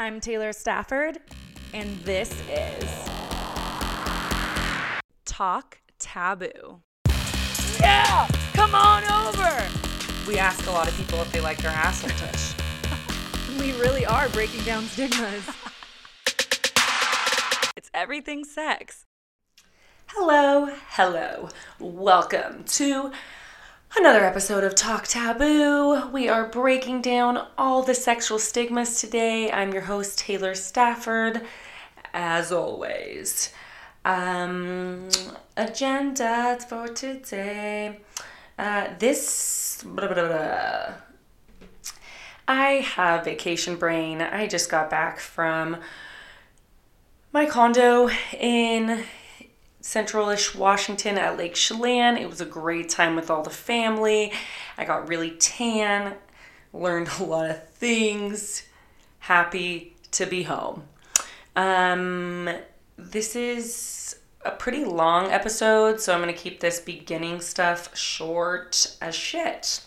I'm Taylor Stafford, and this is Talk Taboo. Yeah, come on over. We ask a lot of people if they like their asshole touch. We really are breaking down stigmas. it's everything sex. Hello, hello. Welcome to another episode of Talk Taboo. We are breaking down all the sexual stigmas today. I'm your host, Taylor Stafford, as always. Um, agenda for today. Uh, this. Blah, blah, blah, I have vacation brain. I just got back from my condo in centralish Washington at Lake Chelan. It was a great time with all the family. I got really tan, learned a lot of things. Happy to be home. Um, this is a pretty long episode, so I'm going to keep this beginning stuff short as shit.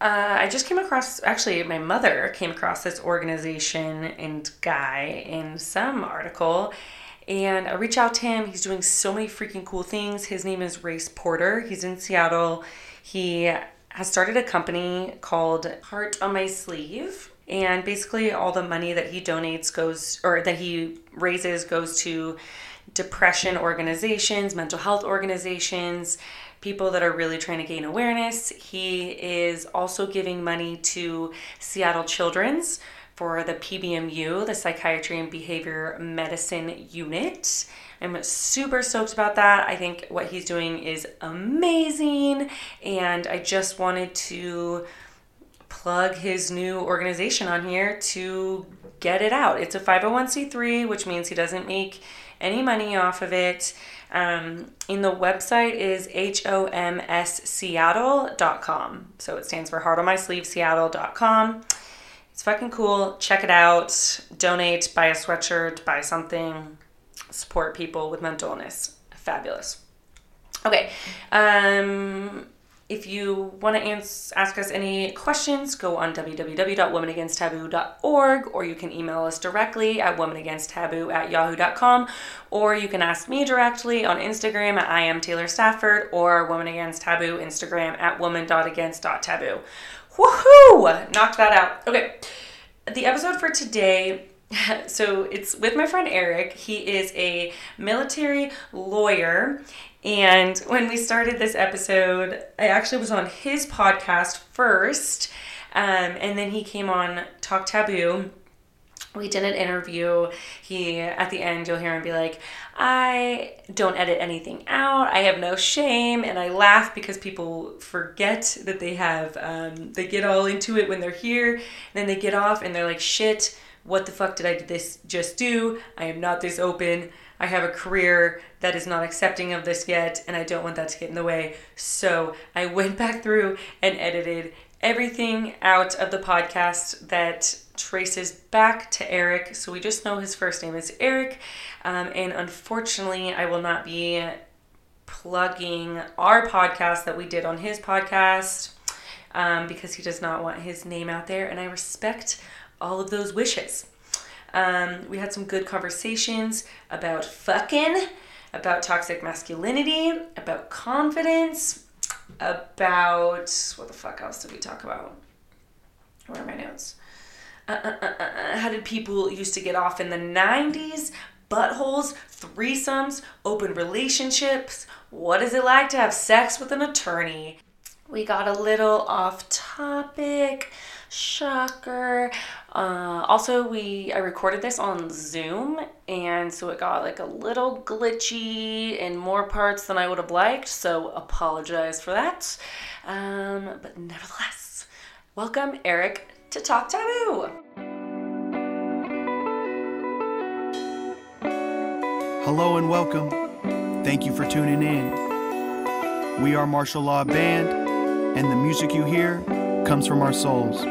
Uh, I just came across, actually, my mother came across this organization and guy in some article, and I reach out to him. He's doing so many freaking cool things. His name is Race Porter. He's in Seattle. He has started a company called Heart on My Sleeve. And basically, all the money that he donates goes, or that he raises, goes to depression organizations, mental health organizations, people that are really trying to gain awareness. He is also giving money to Seattle Children's for the PBMU, the Psychiatry and Behavior Medicine Unit. I'm super stoked about that. I think what he's doing is amazing, and I just wanted to plug his new organization on here to get it out. It's a 501c3, which means he doesn't make any money off of it. Um, in the website is homsseattle.com. So it stands for Heart on My Sleeve Seattle.com. It's fucking cool. Check it out. Donate, buy a sweatshirt, buy something. Support people with mental illness. Fabulous. Okay. Um, if you want to ask us any questions, go on www.womenagainsttaboo.org or you can email us directly at womenagainsttaboo at yahoo.com or you can ask me directly on Instagram at I am Taylor Stafford or Woman Against Taboo Instagram at woman.against.taboo. Woohoo! Knocked that out. Okay. The episode for today so it's with my friend Eric. He is a military lawyer. And when we started this episode, I actually was on his podcast first. Um, and then he came on Talk Taboo. We did an interview. He, at the end, you'll hear him be like, I don't edit anything out. I have no shame. And I laugh because people forget that they have, um, they get all into it when they're here. Then they get off and they're like, shit, what the fuck did I this just do? I am not this open. I have a career that is not accepting of this yet, and I don't want that to get in the way. So I went back through and edited everything out of the podcast that traces back to Eric. So we just know his first name is Eric. Um, and unfortunately, I will not be plugging our podcast that we did on his podcast um, because he does not want his name out there. And I respect all of those wishes. Um, we had some good conversations about fucking, about toxic masculinity, about confidence, about what the fuck else did we talk about? Where are my notes? Uh, uh, uh, uh how did people used to get off in the 90s? Buttholes, threesomes, open relationships. What is it like to have sex with an attorney? We got a little off topic. Shocker. Uh, also, we I recorded this on Zoom, and so it got like a little glitchy in more parts than I would have liked. So apologize for that. Um, but nevertheless, welcome Eric to Talk Taboo. Hello and welcome. Thank you for tuning in. We are Martial Law Band, and the music you hear comes from our souls.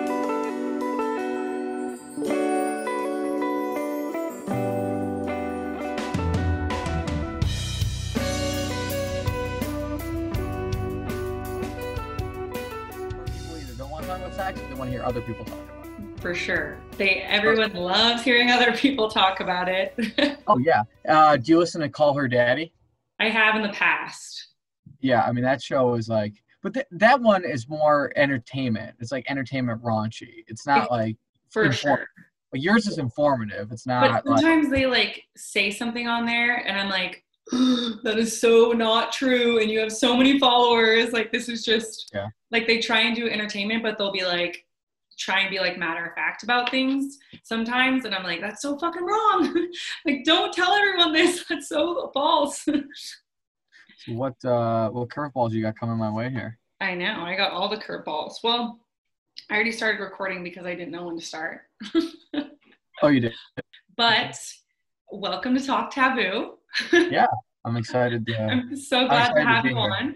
people either don't want to talk about sex or they want to hear other people talk about it. for sure. They everyone loves hearing other people talk about it. Oh yeah. Uh, do you listen to Call Her Daddy? I have in the past. Yeah, I mean that show is like, but th- that one is more entertainment. It's like entertainment raunchy. It's not like For sure. like yours is informative. It's But not like sometimes they like say something on there and I'm like, that is so not true. And you have so many followers. Like this is just Yeah. like they try and do entertainment, but they'll be like try and be like matter of fact about things sometimes. And I'm like, that's so fucking wrong. like don't tell everyone this. That's so false. what uh what curveballs you got coming my way here. I know. I got all the curveballs. Well, I already started recording because I didn't know when to start. Oh, you did. But welcome to Talk Taboo. Yeah, I'm excited. To, I'm so glad to excited to have be you here. on.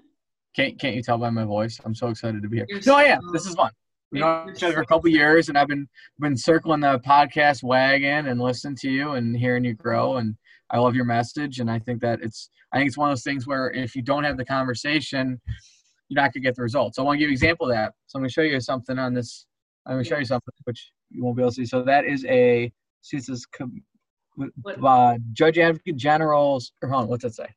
can't can't you tell by my voice? I'm so excited to be here. You're No, I am. This is fun. We know each other for a couple years, and I've been been circling the podcast wagon and listening to you and hearing you grow. And I love your message, and I think that it's I think it's one of those things where if you don't have the conversation, you're not gonna get the results. So I want to give you an example of that. So I'm gonna show you something on this. I'm gonna show you something which you won't be able to see. So that is a see this is uh, Judge Advocate General's or hold on, what's that say?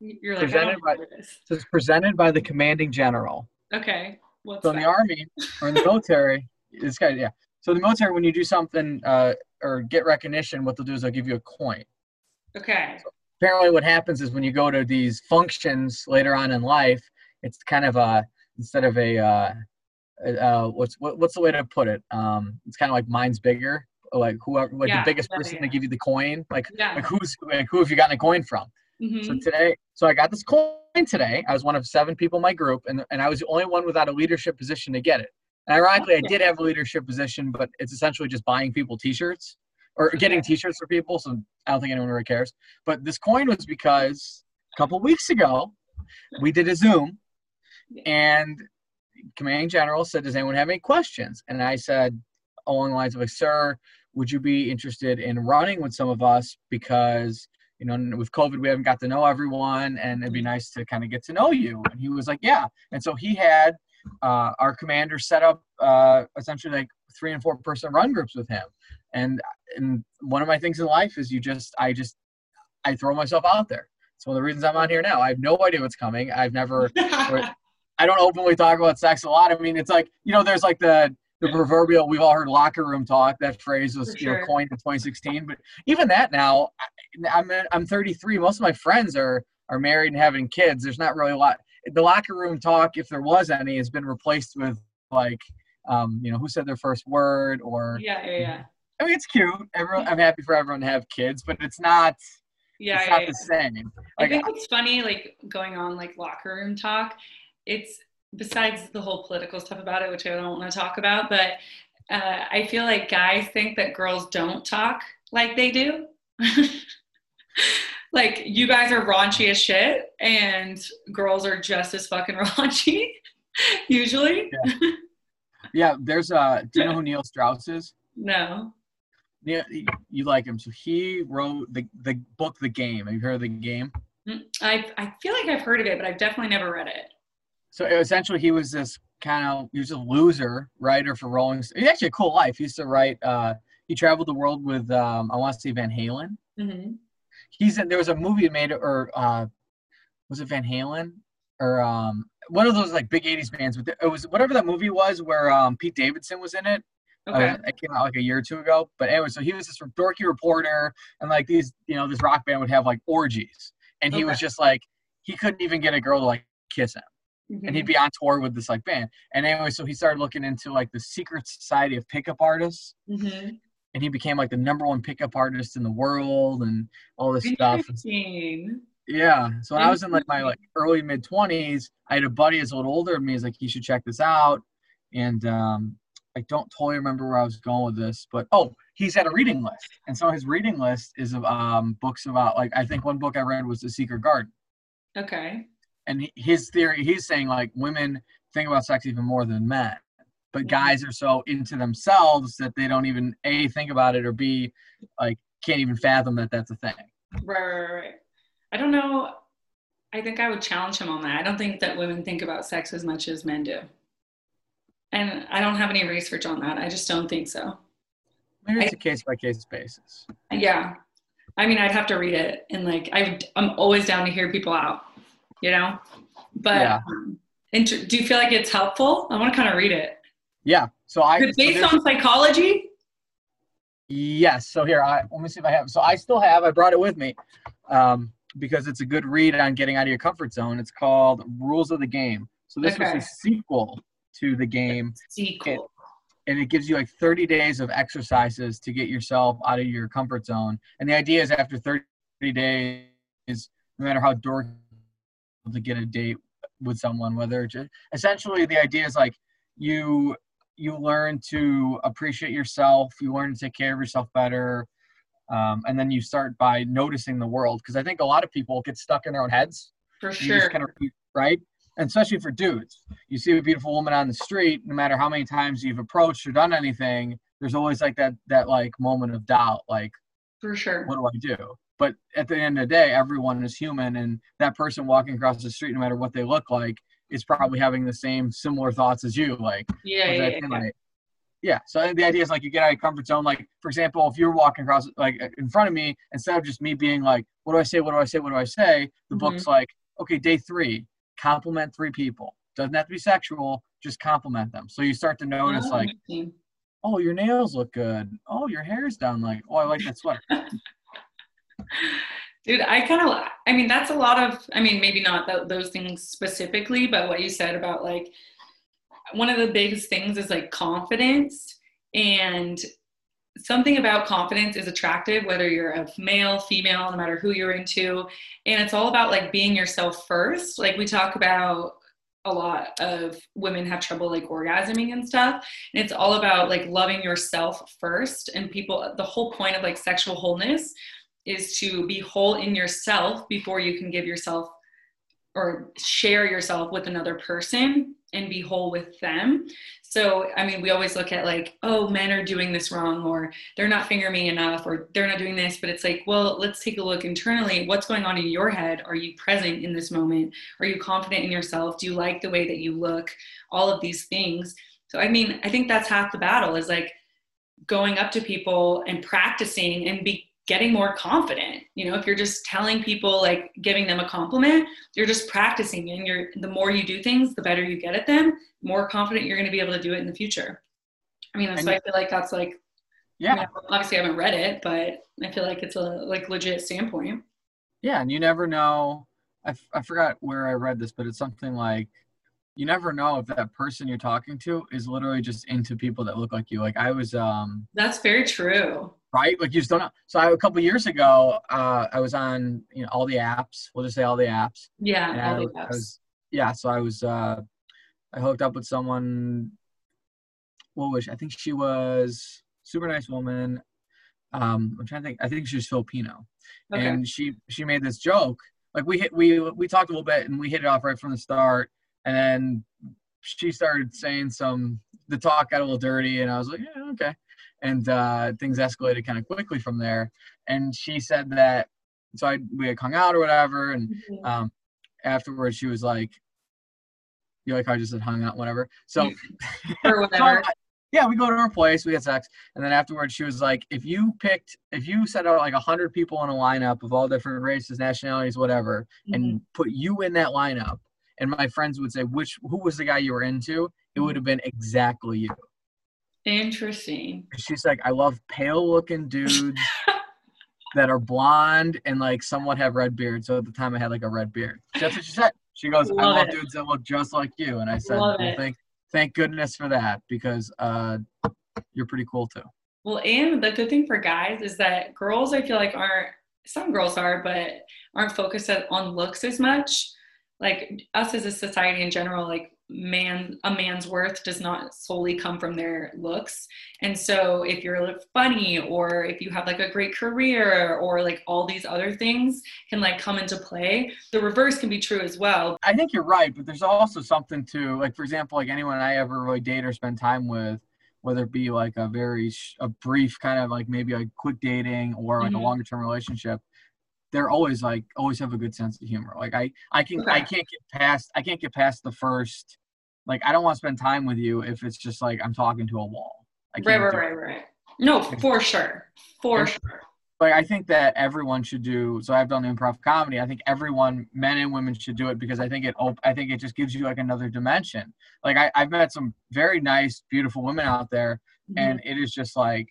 You're like, Presented by-. So it's presented by the commanding general. Okay. What's So in the army or in the military, this guy, yeah. So in the military, when you do something uh, or get recognition, what they'll do is they'll give you a coin. Okay. Apparently, what happens is when you go to these functions later on in life, it's kind of a instead of a uh, uh, what's what, what's the way to put it? Um, it's kind of like mine's bigger, like whoever, like Yeah, the biggest person yeah. to give you the coin, like Yeah. like who's like who have you gotten a coin from? Mhm. So today, so I got this coin today. I was one of seven people in my group, and, and I was the only one without a leadership position to get it. And ironically, I did have a leadership position, but it's essentially just buying people T-shirts or getting T-shirts for people. So I don't think anyone really cares. But this coin was because a couple weeks ago we did a Zoom, and commanding general said, "Does anyone have any questions?" And I said, along the lines of, like, "Sir, would you be interested in running with some of us because?" you know, with COVID, we haven't got to know everyone, and it'd be nice to kind of get to know you. And he was like, yeah. And so he had uh, our commander set up uh, essentially like three and four person run groups with him. And and one of my things in life is you just, I just, I throw myself out there. It's one of the reasons I'm on here now. I have no idea what's coming. I've never, I don't openly talk about sex a lot. I mean, it's like you know, there's like the the proverbial. We've all heard locker room talk. That phrase was For you know coined in 2016. But even that now, I'm I'm 33. Most of my friends are are married and having kids. There's not really a lot. The locker room talk, if there was any, has been replaced with like, um, you know, who said their first word or. yeah, yeah, yeah. I mean, it's cute. Everyone, I'm happy for everyone to have kids, but it's not. Yeah, it's yeah, not yeah. the same. I think it's funny, like going on like locker room talk. It's besides the whole political stuff about it, which I don't want to talk about, but uh, I feel like guys think that girls don't talk like they do. like you guys are raunchy as shit, and girls are just as fucking raunchy, usually. yeah, there's uh. Do you know who Neil Strauss is? No. Yeah, you like him. So he wrote the the book The Game. Have you heard of The Game? Mm, I, I feel like I've heard of it, but I've definitely never read it. So essentially, he was this kind of he was a loser writer for Rolling. Stone. He had actually a cool life. He used to write. Uh, he traveled the world with um, I want to say Van Halen. Mm-hmm. He's in, there was a movie made or uh, was it Van Halen or um, one of those like big '80s bands? But it was whatever that movie was where um, Pete Davidson was in it. Okay. Uh, it came out like a year or two ago. But anyway, so he was this dorky reporter, and like these, you know, this rock band would have like orgies, and he was just like, he couldn't even get a girl to like kiss him, and Mhm. he'd be on tour with this like band. And anyway, so he started looking into like the secret society of pickup artists, Mhm. and he became like the number one pickup artist in the world, and all this stuff. Yeah. So when I was in like my like early mid twenties, I had a buddy that's a little older than me. He's like, you should check this out. And um, I don't totally remember where I was going with this, but oh, he's had a reading list, and so his reading list is of um, books about like I think one book I read was The Secret Garden, Okay. and his theory he's saying like women think about sex even more than men, but Mhm. guys are so into themselves that they don't even a think about it or b like can't even fathom that that's a thing. Right, right, right. I don't know. I think I would challenge him on that. I don't think that women think about sex as much as men do. And I don't have any research on that. I just don't think so. Maybe it's a case by case basis. Yeah. I mean, I'd have to read it and like I I'm always down to hear people out, you know. But Yeah. um, int- do you feel like it's helpful? I want to kind of read it. Yeah. So I Is it so based on psychology? Yes. So here, I let me see if I have. So I still have. I brought it with me um, because it's a good read on getting out of your comfort zone. It's called Rules of the Game. So this Okay. was a sequel to the game, Sequel. and it gives you like 30 days of exercises to get yourself out of your comfort zone. And the idea is after 30 days, no matter how dorky to get a date with someone, whether just, essentially the idea is like you you learn to appreciate yourself, you learn to take care of yourself better, um, and then you start by noticing the world. Because I think a lot of people get stuck in their own heads. For sure. kind of right, and especially for dudes, you see a beautiful woman on the street. No matter how many times you've approached or done anything, there's always like that that like moment of doubt, like For sure. what do I do? But at the end of the day, everyone is human, and that person walking across the street, no matter what they look like, is probably having the same similar thoughts as you. Like, Yeah, yeah, that yeah, thing, yeah. like- yeah. So the idea is like you get out of comfort zone. Like, for example, if you're walking across like in front of me, instead of just me being like, "What do I say? What do I say? What do I say?" The Mhm. book's like, "Okay, day three, compliment three people. Doesn't have to be sexual. Just compliment them." So you start to notice Oh, like, "Oh, your nails look good. Oh, your hair's done. Like, oh, I like that sweater." Dude, I kind of, I mean, that's a lot of, I mean, maybe not th- those things specifically, but what you said about like, one of the biggest things is like confidence. And something about confidence is attractive, whether you're a male, female, no matter who you're into. And it's all about like being yourself first. Like we talk about a lot of women have trouble like orgasming and stuff. And it's all about like loving yourself first. And people, the whole point of like sexual wholeness is to be whole in yourself before you can give yourself or share yourself with another person and be whole with them. So, I mean, we always look at like, oh, men are doing this wrong, or they're not fingering me enough, or they're not doing this. But it's like, well, let's take a look internally. What's going on in your head? Are you present in this moment? Are you confident in yourself? Do you like the way that you look? All of these things. So, I mean, I think that's half the battle is like going up to people and practicing and be getting more confident you know if you're just telling people like giving them a compliment you're just practicing and you're the more you do things the better you get at them more confident you're going to be able to do it in the future i mean so i feel like that's like Yeah. I mean, obviously i haven't read it but i feel like it's a like legit standpoint Yeah, and you never know. I, f- I forgot where I read this, but it's something like you never know if that person you're talking to is literally just into people that look like you. Like I was, um, that's very true right? Like you just don't know. So I, a couple years ago, uh, I was on you know all the apps. We'll just say all the apps. yeah all the apps. was, yeah. So I was, uh, I hooked up with someone. What was she? I think she was super nice woman. Um, I'm trying to think. I think she was Filipino okay and she she made this joke like we hit we we talked a little bit and we hit it off right from the start and then she started saying some the talk got a little dirty and i was like yeah okay and uh things escalated kind of quickly from there. And she said that so i we had hung out or whatever and Mhm. um afterwards she was like you like how i just said hung out whatever? So or whatever. yeah, we go to her place, we had sex, and then afterwards she was like, if you picked, if you set out like a hundred people in a lineup of all different races, nationalities, whatever, and put you in that lineup, and my friends would say which who was the guy you were into, it would have been exactly you. Interesting She's like, I love pale looking dudes that are blonde and like somewhat have red beard. So at the time I had like a red beard. That's what she said. She goes, I Love love it. dudes that look just like you. And I said, well, thank thank goodness for that because uh you're pretty cool too. Well, and the good thing for guys is that girls, I feel like aren't some girls are, but aren't focused on looks as much. Like us as a society in general, like man, a man's worth does not solely come from their looks. And so, if you're funny, or if you have like a great career, or like all these other things can like come into play. The reverse can be true as well. I think you're right, but there's also something to like, for example, like anyone I ever really date or spend time with, whether it be like a very sh- a brief kind of like maybe like quick dating or like Mhm. a longer term relationship, they're always like always have a good sense of humor. Like I I can I can't get past I can't get past the first like I don't want to spend time with you if it's just like I'm talking to a wall. Right, right, right, right. No, for sure. For And- sure. like I think that everyone should do. So I've done improv comedy. I think everyone, men and women, should do it because I think it. op- I think it just gives you like another dimension. Like I, I've met some very nice, beautiful women out there, mm-hmm. and it is just like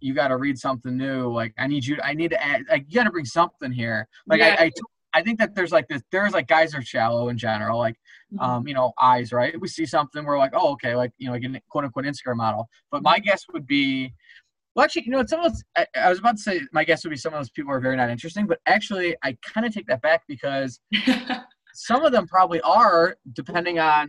you got to read something new. Like I need you. I need to add. Like you got to bring something here. Like Yeah. I, I. I think that there's like this. There's like guys are shallow in general. Like Um, you know, eyes, right? We see something, we're like, oh, okay, like, you know, like a quote unquote Instagram model. But my guess would be, well, actually, you know, it's almost, I, I was about to say, my guess would be some of those people are very not interesting, but actually, I kind of take that back because some of them probably are, depending on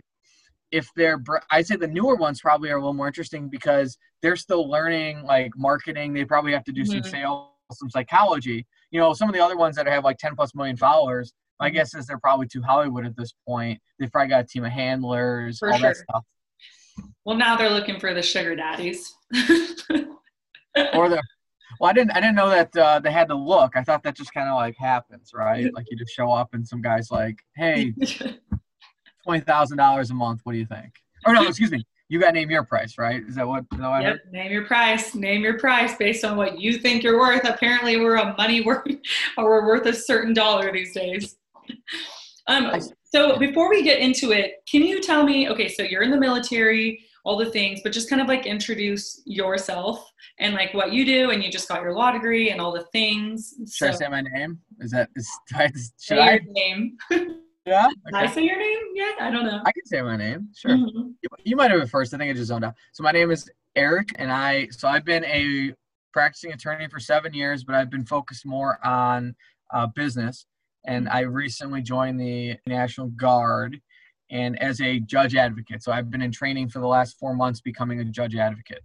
if they're, I'd say the newer ones probably are a little more interesting because they're still learning like marketing. They probably have to do some Mhm. sales, some psychology. You know, some of the other ones that have like 10 plus million followers, my Mhm. guess is they're probably too Hollywood at this point. They've probably got a team of handlers, For all that sure. stuff. well, now they're looking for the sugar daddies. Or the well, I didn't I didn't know that uh, they had to look. I thought that just kind of like happens, right? Like you just show up and some guys like, hey, twenty thousand dollars a month. What do you think? Or no, excuse me. You got to name your price, right? Is that what? Is that what Yep, name your price. Name your price based on what you think you're worth. Apparently, we're a money worth, or we're worth a certain dollar these days. Um, so before we get into it, can you tell me? Okay, so you're in the military, all the things, but just kind of like introduce yourself and like what you do, and you just got your law degree and all the things. Should I say my name? Is that is do I, should say I? your name. Yeah. Did I say your name yet? I don't know. I can say my name. Sure. Mhm. You, you might have it first. I think I just zoned out. So my name is Eric, and I so I've been a practicing attorney for seven years, but I've been focused more on uh, business. And I recently joined the National Guard, and as a judge advocate. So I've been in training for the last four months, becoming a judge advocate.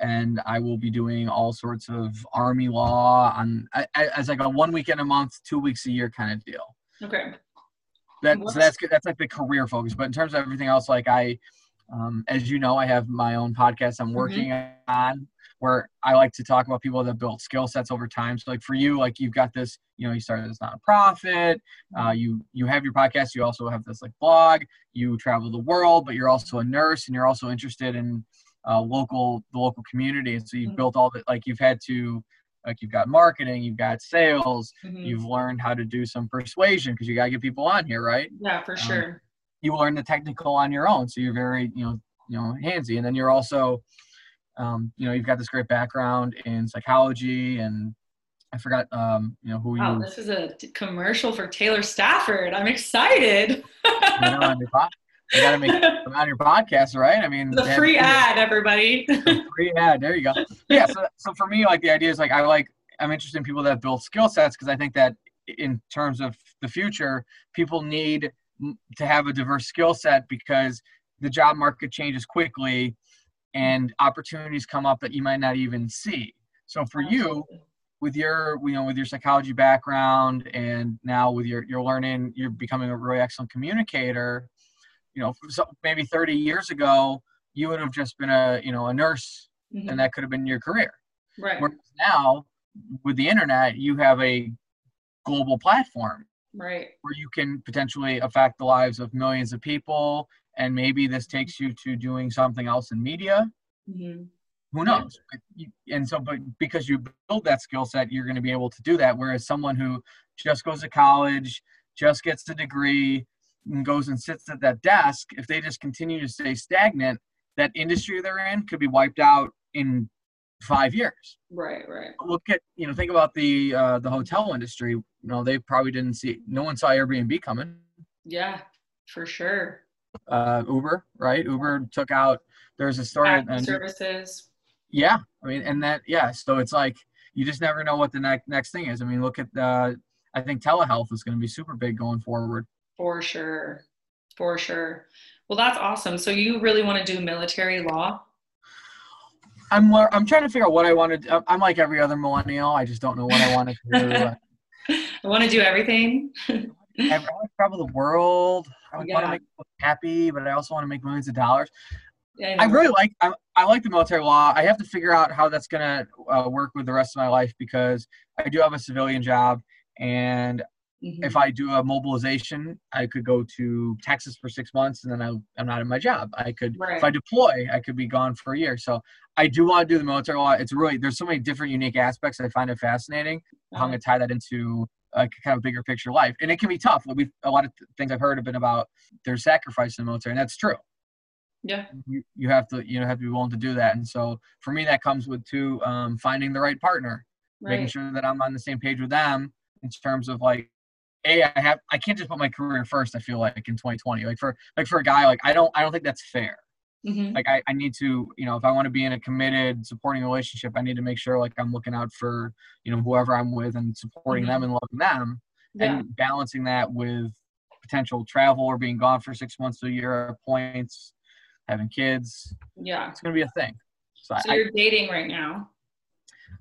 And I will be doing all sorts of army law on as like a one weekend a month, two weeks a year kind of deal Okay. that so that's good. That's like the career focus. But in terms of everything else, like I, um, as you know, I have my own podcast I'm working on where I like to talk about people that built skill sets over time. So like for you, like you've got this, you know, you started this nonprofit, uh, you you have your podcast, you also have this like blog, you travel the world, but you're also a nurse and you're also interested in uh, local the local community. And so you've Mhm. built all that. Like you've had to, like you've got marketing, you've got sales, Mhm. you've learned how to do some persuasion because you got to get people on here right Yeah, for sure. you learn the technical on your own so you're very you know you know handsy and then you're also um, you know you've got this great background in psychology and i forgot um, you know who Wow, you this is a t- commercial for Taylor Stafford. I'm excited. you know on your got to make it on your podcast right i mean the free ad, everybody. the free ad there you go yeah so, so for me like the idea is like i like i'm interested in people that build skill sets because i think that in terms of the future people need to have a diverse skill set because the job market changes quickly and opportunities come up that you might not even see so for you with your you know with your psychology background and now with your you're learning you're becoming a really excellent communicator you know so maybe 30 years ago you would have just been a you know a nurse Mhm. and that could have been your career right, whereas now with the internet you have a global platform right. where you can potentially affect the lives of millions of people and maybe this takes you to doing something else in media Mhm. who knows But you- and so but because you build that skill set you're going to be able to do that whereas someone who just goes to college just gets a degree and goes and sits at that desk if they just continue to stay stagnant that industry they're in could be wiped out in five years Right, right. look at you know think about the uh, the hotel industry you know they probably didn't see no one saw airbnb coming Yeah, for sure. Uh, uber right uber took out there's a story and- services. Yeah, I mean, and that yeah. So it's like you just never know what the next next thing is. I mean, look at uh, I think telehealth is going to be super big going forward. For sure. For sure. Well, that's awesome. So you really want to do military law? I'm I'm trying to figure out what I want to. I'm like every other millennial. I just don't know what I want to do. I want to do everything. I want to travel the world. I want to make people happy, but I also want to make millions of dollars. Yeah, I know. really like I, I like the military law. I have to figure out how that's gonna uh, work with the rest of my life because I do have a civilian job, and Mhm. if I do a mobilization, I could go to Texas for six months and then I, I'm not in my job. I could, Right. if I deploy, I could be gone for a year. So I do want to do the military law. It's really, there's so many different unique aspects. I find it fascinating. I'm Uh, going to tie that into like kind of bigger picture life. And it can be tough. Like we a lot of th- things I've heard have been about there's sacrifice in the military, and that's true. yeah. You, you have to, you know, have to be willing to do that. And so for me, that comes with too, um, finding the right partner making sure that I'm on the same page with them in terms of like, a I have I can't just put my career first. I feel like in 2020, like for like for a guy, like I don't I don't think that's fair. Hmm Like I, I need to you know if I want to be in a committed supporting relationship, I need to make sure like I'm looking out for you know whoever I'm with and supporting them and loving them Yeah. and balancing that with potential travel or being gone for six months to a year points, having kids. Yeah. It's gonna be a thing. So, So I, you're dating right now.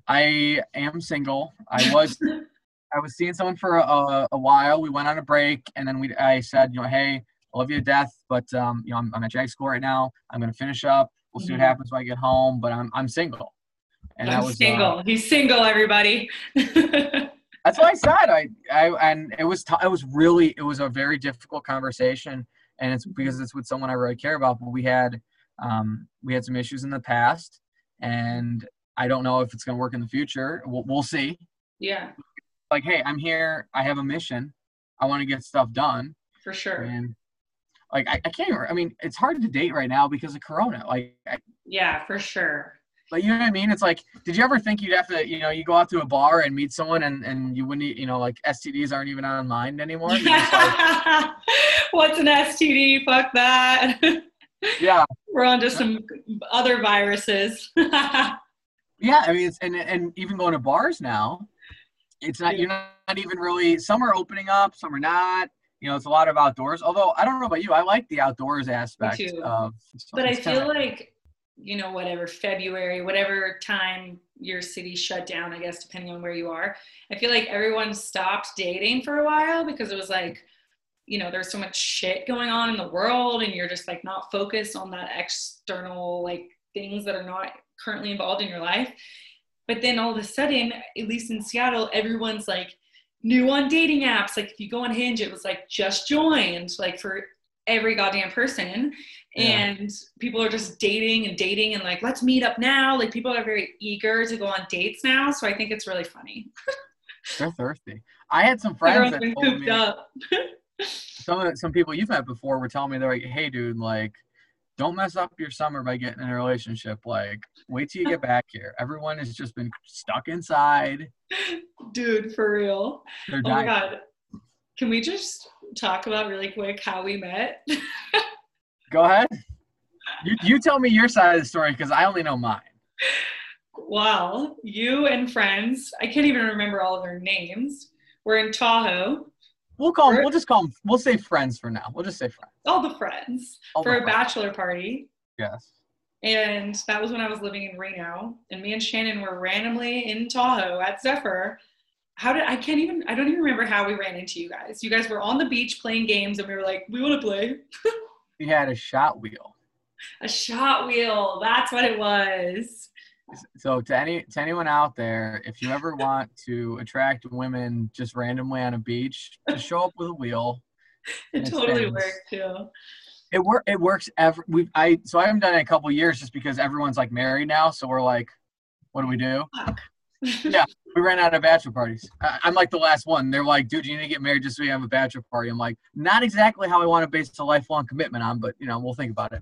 I am single. I was I was seeing someone for a, a while. We went on a break, and then we I said, you know, hey, I love you to death, but um, you know, I'm, I'm at jag school right now. I'm gonna finish up. We'll see what Mhm. happens when I get home, but I'm I'm single. And I'm that was uh, single. He's single, everybody. that's what I said. I I and it was t- it was really it was a very difficult conversation, and it's because it's with someone I really care about. But we had um we had some issues in the past, and I don't know if it's gonna work in the future. We'll, we'll see. yeah, like, hey, I'm here. I have a mission. I want to get stuff done. for sure. And like, I, I can't. Even, I mean, it's hard to date right now because of Corona. Like, I, Yeah, for sure. like you know what I mean? It's like, did you ever think you'd have to, you know, you go out to a bar and meet someone and and you wouldn't, you know, like STDs aren't even on online anymore. Like, What's an STD? Fuck that. yeah, We're on to some other viruses. yeah. I mean, it's and and even going to bars now, it's not. You're not even really. Some are opening up. Some are not. You know, it's a lot of outdoors. Although I don't know about you, I like the outdoors aspect Me too. of. but I feel like, you know, whatever, February, whatever time your city shut down, I guess, depending on where you are, I feel like everyone stopped dating for a while because it was like, you know, there's so much shit going on in the world and you're just like not focused on that external like things that are not currently involved in your life. But then all of a sudden, at least in Seattle, everyone's like new on dating apps. Like if you go on Hinge, it was like just joined, like for every goddamn person. Yeah. And people are just dating and dating and like, let's meet up now. Like people are very eager to go on dates now. So I think it's really funny. They're thirsty. I had some friends that told me, up. some some people you've met before were telling me they're like, "Hey, dude, like, don't mess up your summer by getting in a relationship. Like, wait till you get back here. Everyone has just been stuck inside. Dude, for real. They're Oh my. God. Can we just talk about really quick how we met? Go ahead. You you tell me your side of the story because I only know mine. Well, you and friends, I can't even remember all of their names, were in Tahoe, We'll call them. We'll just call them. We'll say friends for now. We'll just say friends. all the friends, All for the a friends. bachelor party. Yes. And that was when I was living in Reno. And me and Shannon were randomly in Tahoe at Zephyr. How did I can't even I don't even remember how we ran into you guys. You guys were on the beach playing games and we were like, we want to play We had a shot wheel. a shot wheel. That's what it was. So to any to anyone out there, if you ever want to attract women just randomly on a beach, just show up with a wheel. It totally sense. worked too. It work. It works. Every we I so I haven't done it in a couple years just because everyone's like married now. So we're like, what do we do? Yeah. We ran out of bachelor parties. I, I'm like the last one. They're like, dude, you need to get married just so you have a bachelor party. I'm like, not exactly how I want to base a lifelong commitment on, but you know, we'll think about it.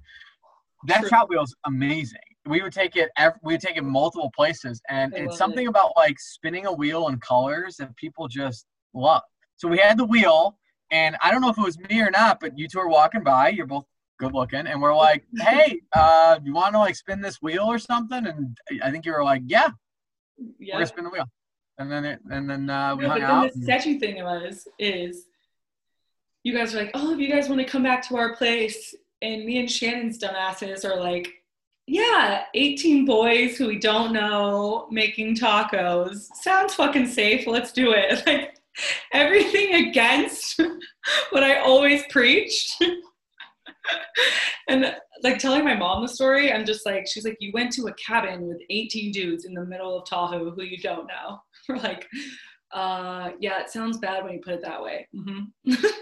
That True. shot wheel's amazing. We would take it. We would take it multiple places, and it's something it. about like spinning a wheel in colors that people just love. So we had the wheel, and I don't know if it was me or not, but you two are walking by. You're both good looking, and we're like, "Hey, uh, you want to like spin this wheel or something?" And I think you were like, "Yeah, yeah. we're gonna spin the wheel." And then it, and then uh, we No, hung but out. the and- sketchy thing was is you guys are like, oh, if you guys want to come back to our place, and me and Shannon's dumbasses are like, yeah, 18 boys who we don't know making tacos sounds fucking safe. Let's do it. Like everything against what I always preached. and like telling my mom the story, I'm just like, she's like, you went to a cabin with 18 dudes in the middle of Tahoe who you don't know. We're like, Uh, yeah, it sounds bad when you put it that way. hmm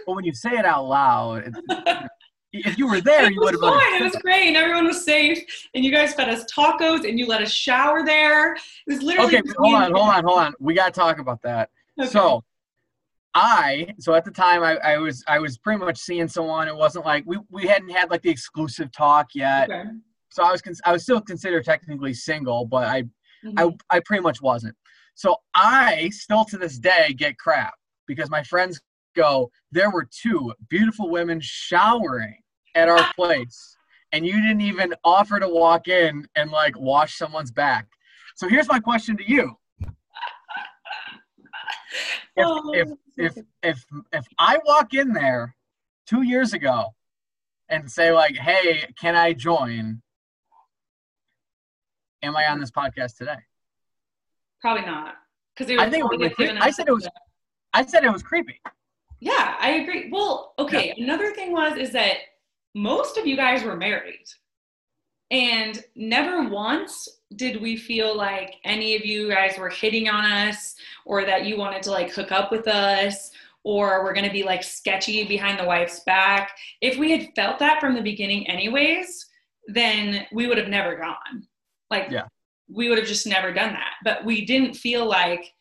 But when you say it out loud, it, if you were there, you would was have. fine. It was great, and everyone was safe. And you guys fed us tacos, and you let us shower there. It was literally. Okay, hold on, hold on, hold on. We got to talk about that. Okay. So, I so at the time I, I was I was pretty much seeing someone. It wasn't like we, we hadn't had like the exclusive talk yet. Okay. So I was cons- I was still considered technically single, but I Mhm. I I pretty much wasn't. So I still to this day get crap because my friends go, there were two beautiful women showering at our ah. place, and you didn't even offer to walk in and like wash someone's back. So here's my question to you. If, Oh, if if if if I walk in there two years ago and say like, "Hey, can I join?" Am I on this podcast today? Probably not. Because I think it would be cre- I said it was- I said it was creepy. Yeah, I agree. Well, okay. Another thing was is that most of you guys were married, and never once did we feel like any of you guys were hitting on us, or that you wanted to like hook up with us, or we're gonna be like sketchy behind the wife's back. If we had felt that from the beginning, anyways, then we would have never gone. Like, Yeah. we would have just never done that. But we didn't feel like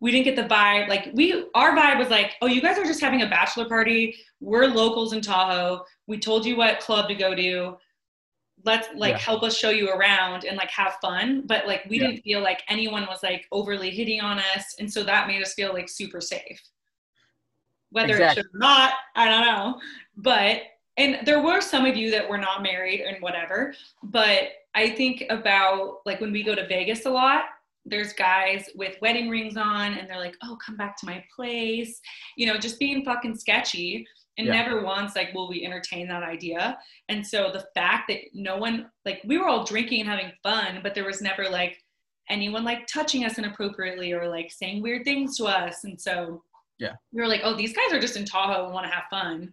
we didn't get the vibe like we our vibe was like oh you guys are just having a bachelor party. We're locals in tahoe. We told you what club to go to. Let's like Yeah. help us show you around and like have fun. But like we Yeah. didn't feel like anyone was like overly hitting on us. And so that made us feel like super safe. Whether Exactly. it should or not i don't know. But and there were some of you that were not married and whatever. But i think about like when we go to vegas a lot there's guys with wedding rings on and they're like oh come back to my place you know just being fucking sketchy and Yeah. never once like will we entertain that idea and so the fact that no one like we were all drinking and having fun but there was never like anyone like touching us inappropriately or like saying weird things to us and so Yeah. we were like oh these guys are just in tahoe and want to have fun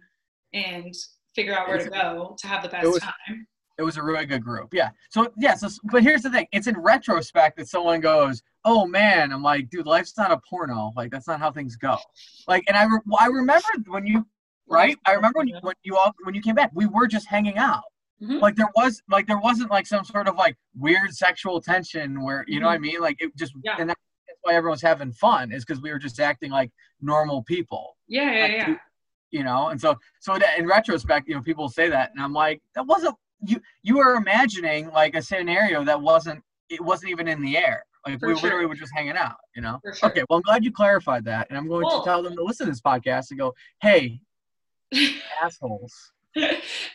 and figure out where to go to have the best was- time It was a really good group. Yeah. So yeah. So but here's the thing. It's in retrospect that someone goes, "Oh man," I'm like, "Dude, life's not a porno. Like that's not how things go." Like, and I re- I remember when you right. I remember when you when you all when you came back, we were just hanging out. Mhm. Like there was like there wasn't like some sort of like weird sexual tension where you know what I mean. Like it just Yeah. and that's why everyone's having fun is because we were just acting like normal people. yeah yeah yeah you know and so so that in retrospect you know people say that and i'm like that wasn't you you were imagining like a scenario that wasn't it wasn't even in the air. Like For we sure. literally were just hanging out you know? Sure. okay well i'm glad you clarified that and i'm going Well- to tell them to listen to this podcast and go hey assholes.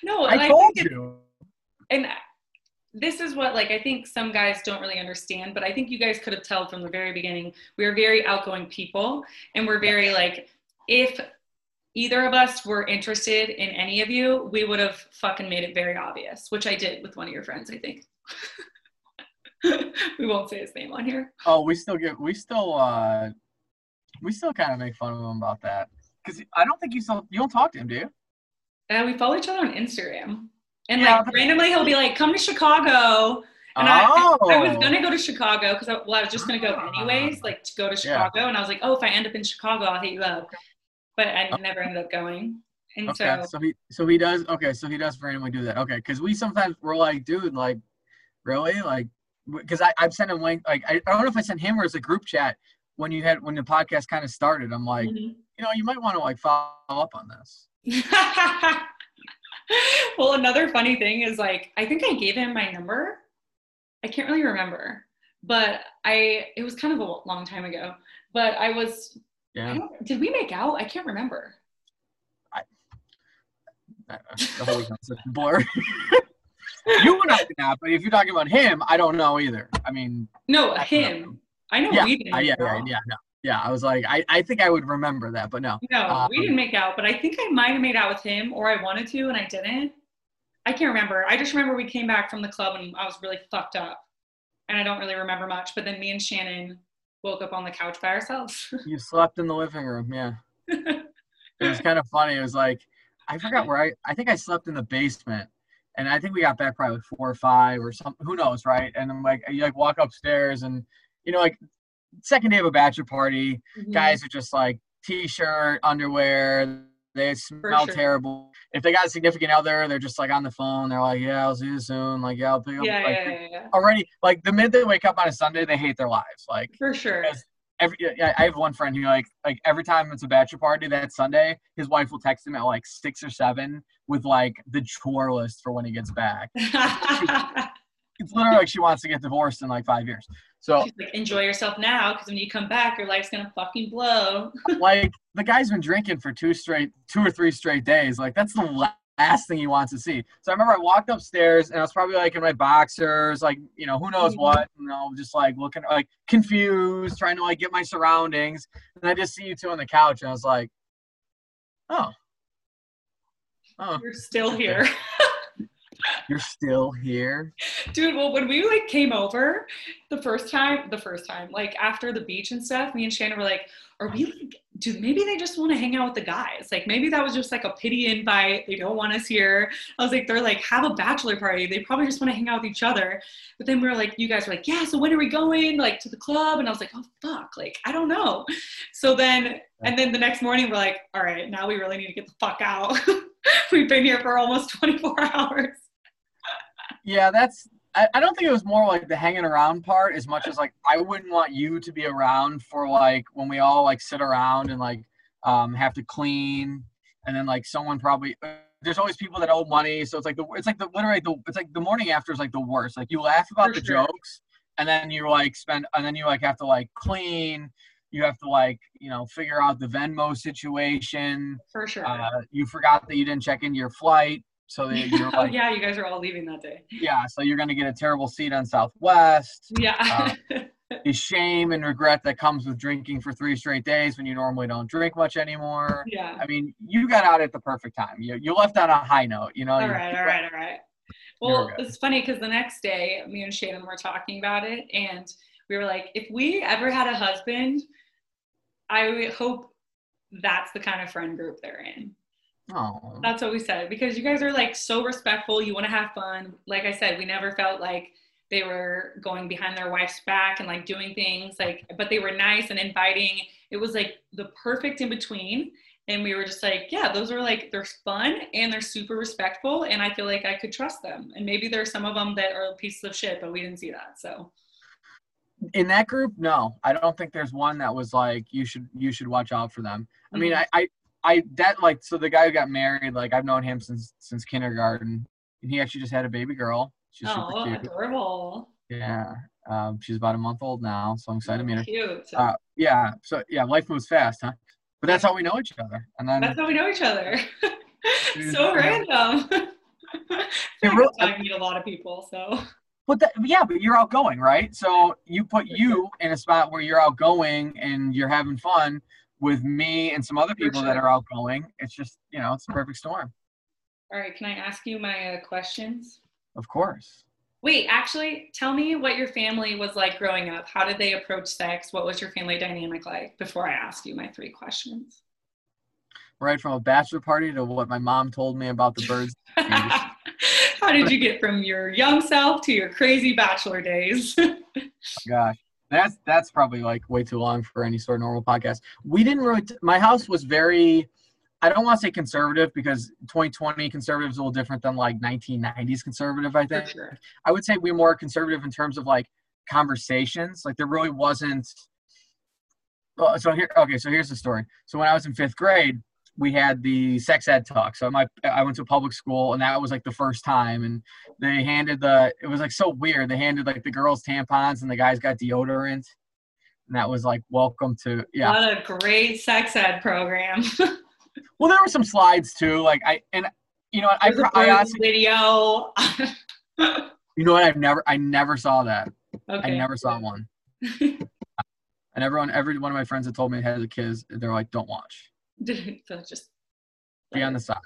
No i told it- you. And this is what like i think some guys don't really understand but i think you guys could have told from the very beginning. We are very outgoing people and we're very like if either of us were interested in any of you we would have fucking made it very obvious which i did with one of your friends i think. We won't say his name on here. Oh we still get we still uh we still kind of make fun of him about that. Because i don't think you still you don't talk to him do you? And we follow each other on instagram. And Yeah, like randomly he'll be like come to chicago. And I, oh I was gonna go to Chicago because I, well, I was just gonna go anyways, like to go to Yeah. Chicago. And I was like, oh, if I end up in Chicago, I'll hit you up. But I never ended up going. And Okay, so, so he so he does okay, so he does randomly do that. Okay, because we sometimes we're like, dude, like, really, like, because I I've sent him link like I, I don't know if I sent him or as a group chat when you had when the podcast kind of started. I'm like, Mhm. you know, you might want to like follow up on this. well, another funny thing is like, I think I gave him my number. I can't really remember, but I, it was kind of a long time ago, but I was, Yeah, did we make out? I can't remember. Uh, the whole such a blur. you and I did not, but if you're talking about him, I don't know either. I mean, No, I him. I know yeah, we didn't. uh, yeah, yeah, yeah, no, yeah. I was like, I I think I would remember that, but no. No, Um, we didn't make out, but I think I might have made out with him or I wanted to and I didn't. I can't remember. I just remember we came back from the club and I was really fucked up. And I don't really remember much. But then me and Shannon woke up on the couch by ourselves. You slept in the living room, yeah. it was kind of funny. It was like I forgot where I I think I slept in the basement, and I think we got back probably four or five or something. Who knows, right? And I'm like, you like walk upstairs, and you know, like second day of a bachelor party. Mhm. Guys are just like t-shirt, underwear. They smell sure. terrible. If they got a significant other, they're just like on the phone. They're like, "Yeah, I'll see you soon." Like, "Yeah, I'll pick up." Yeah, like, yeah, yeah, yeah. Already, like the minute they wake up on a Sunday, they hate their lives. Like, For sure. Every yeah, I have one friend who like like every time it's a bachelor party that Sunday, his wife will text him at like six or seven with like the chore list for when he gets back. It's literally like she wants to get divorced in like five years. So She's like, enjoy yourself now, because when you come back, your life's gonna fucking blow. like the guy's been drinking for two straight two or three straight days. Like that's the last thing he wants to see. So I remember I walked upstairs and I was probably like in my boxers, like you know who knows mm-hmm. what, you know, just like looking like confused, trying to like get my surroundings, and I just see you two on the couch, and I was like, oh, oh, You're still here. you're still here. Dude, well, when we like came over the first time, the first time, like after the beach and stuff, me and Shannon were like, are we like, dude, maybe they just want to hang out with the guys. Like maybe that was just like a pity invite. They don't want us here. I was like, they're like, have a bachelor party. They probably just want to hang out with each other. But then we were like, you guys were like, yeah, so when are we going? Like to the club? And I was like, oh fuck, like I don't know. So then and then the next morning we're like, all right, now we really need to get the fuck out. We've been here for almost 24 hours. Yeah, that's. I, I don't think it was more like the hanging around part as much as like I wouldn't want you to be around for like when we all like sit around and like um have to clean and then like someone probably there's always people that owe money so it's like the it's like the literally the it's like the morning after is like the worst like you laugh about For the sure. jokes and then you like spend and then you like have to like clean you have to like you know figure out the Venmo situation For sure. uh, you forgot that you didn't check into your flight so you're oh yeah, you guys are all leaving that day. yeah, so you're gonna get a terrible seat on Southwest. Yeah. Uh, the shame and regret that comes with drinking for three straight days when you normally don't drink much anymore. yeah. I mean, you got out at the perfect time. You you left on a high note. You know. All right, all right, all right. Well, it's funny because the next day, me and Shannon were talking about it, and we were like, if we ever had a husband, I hope that's the kind of friend group they're in. Oh, That's what we said because you guys are like so respectful. You want to have fun. Like I said, we never felt like they were going behind their wife's back and like doing things like, but they were nice and inviting. It was like the perfect in between. And we were just like, yeah, those are like, they're fun and they're super respectful. And I feel like I could trust them. And maybe there's some of them that are pieces of shit, but we didn't see that. So, in that group, no, I don't think there's one that was like you should you should watch out for them. I mean, Mhm. I, I I that like so the guy who got married, like I've known him since since kindergarten, and he actually just had a baby girl. She's super oh, cute. adorable. Yeah, um, she's about a month old now, so I'm excited to meet her. Cute. Uh, yeah, so yeah, life moves fast, huh? But that's how we know each other. And then That's how we know each other. So random. It really- I meet a lot of people, so But that, yeah, but you're outgoing, right? So you put you in a spot where you're outgoing and you're having fun with me and some other people that are outgoing. It's just, you know, it's a perfect storm. all right. Can I ask you my uh, questions? Of course. Wait, actually, tell me what your family was like growing up. How did they approach sex? What was your family dynamic like? Before I ask you my three questions. Right from a bachelor party to what my mom told me about the birds. How did you get from your young self to your crazy bachelor days? Gosh, that's that's probably like way too long for any sort of normal podcast. We didn't really. T- my house was very. I don't want to say conservative because 2020 conservative is a little different than like 1990s conservative. I think. sure. I would say we're more conservative in terms of like conversations. Like there really wasn't. Well, so here, okay, so here's the story. So when I was in fifth grade, we had the sex ed talk. So my, I went to a public school, and that was like the first time. And they handed the, it was like so weird. They handed like the girls tampons, and the guys got deodorant. And that was like welcome to yeah. What a great sex ed program. Well, there were some slides too. Like I and you know what, I There's a pro- I honestly video. you know what I've never I never saw that. okay. I never saw one. And everyone, every one of my friends that told me it has a kids, they're like, don't watch. so just Be on the side.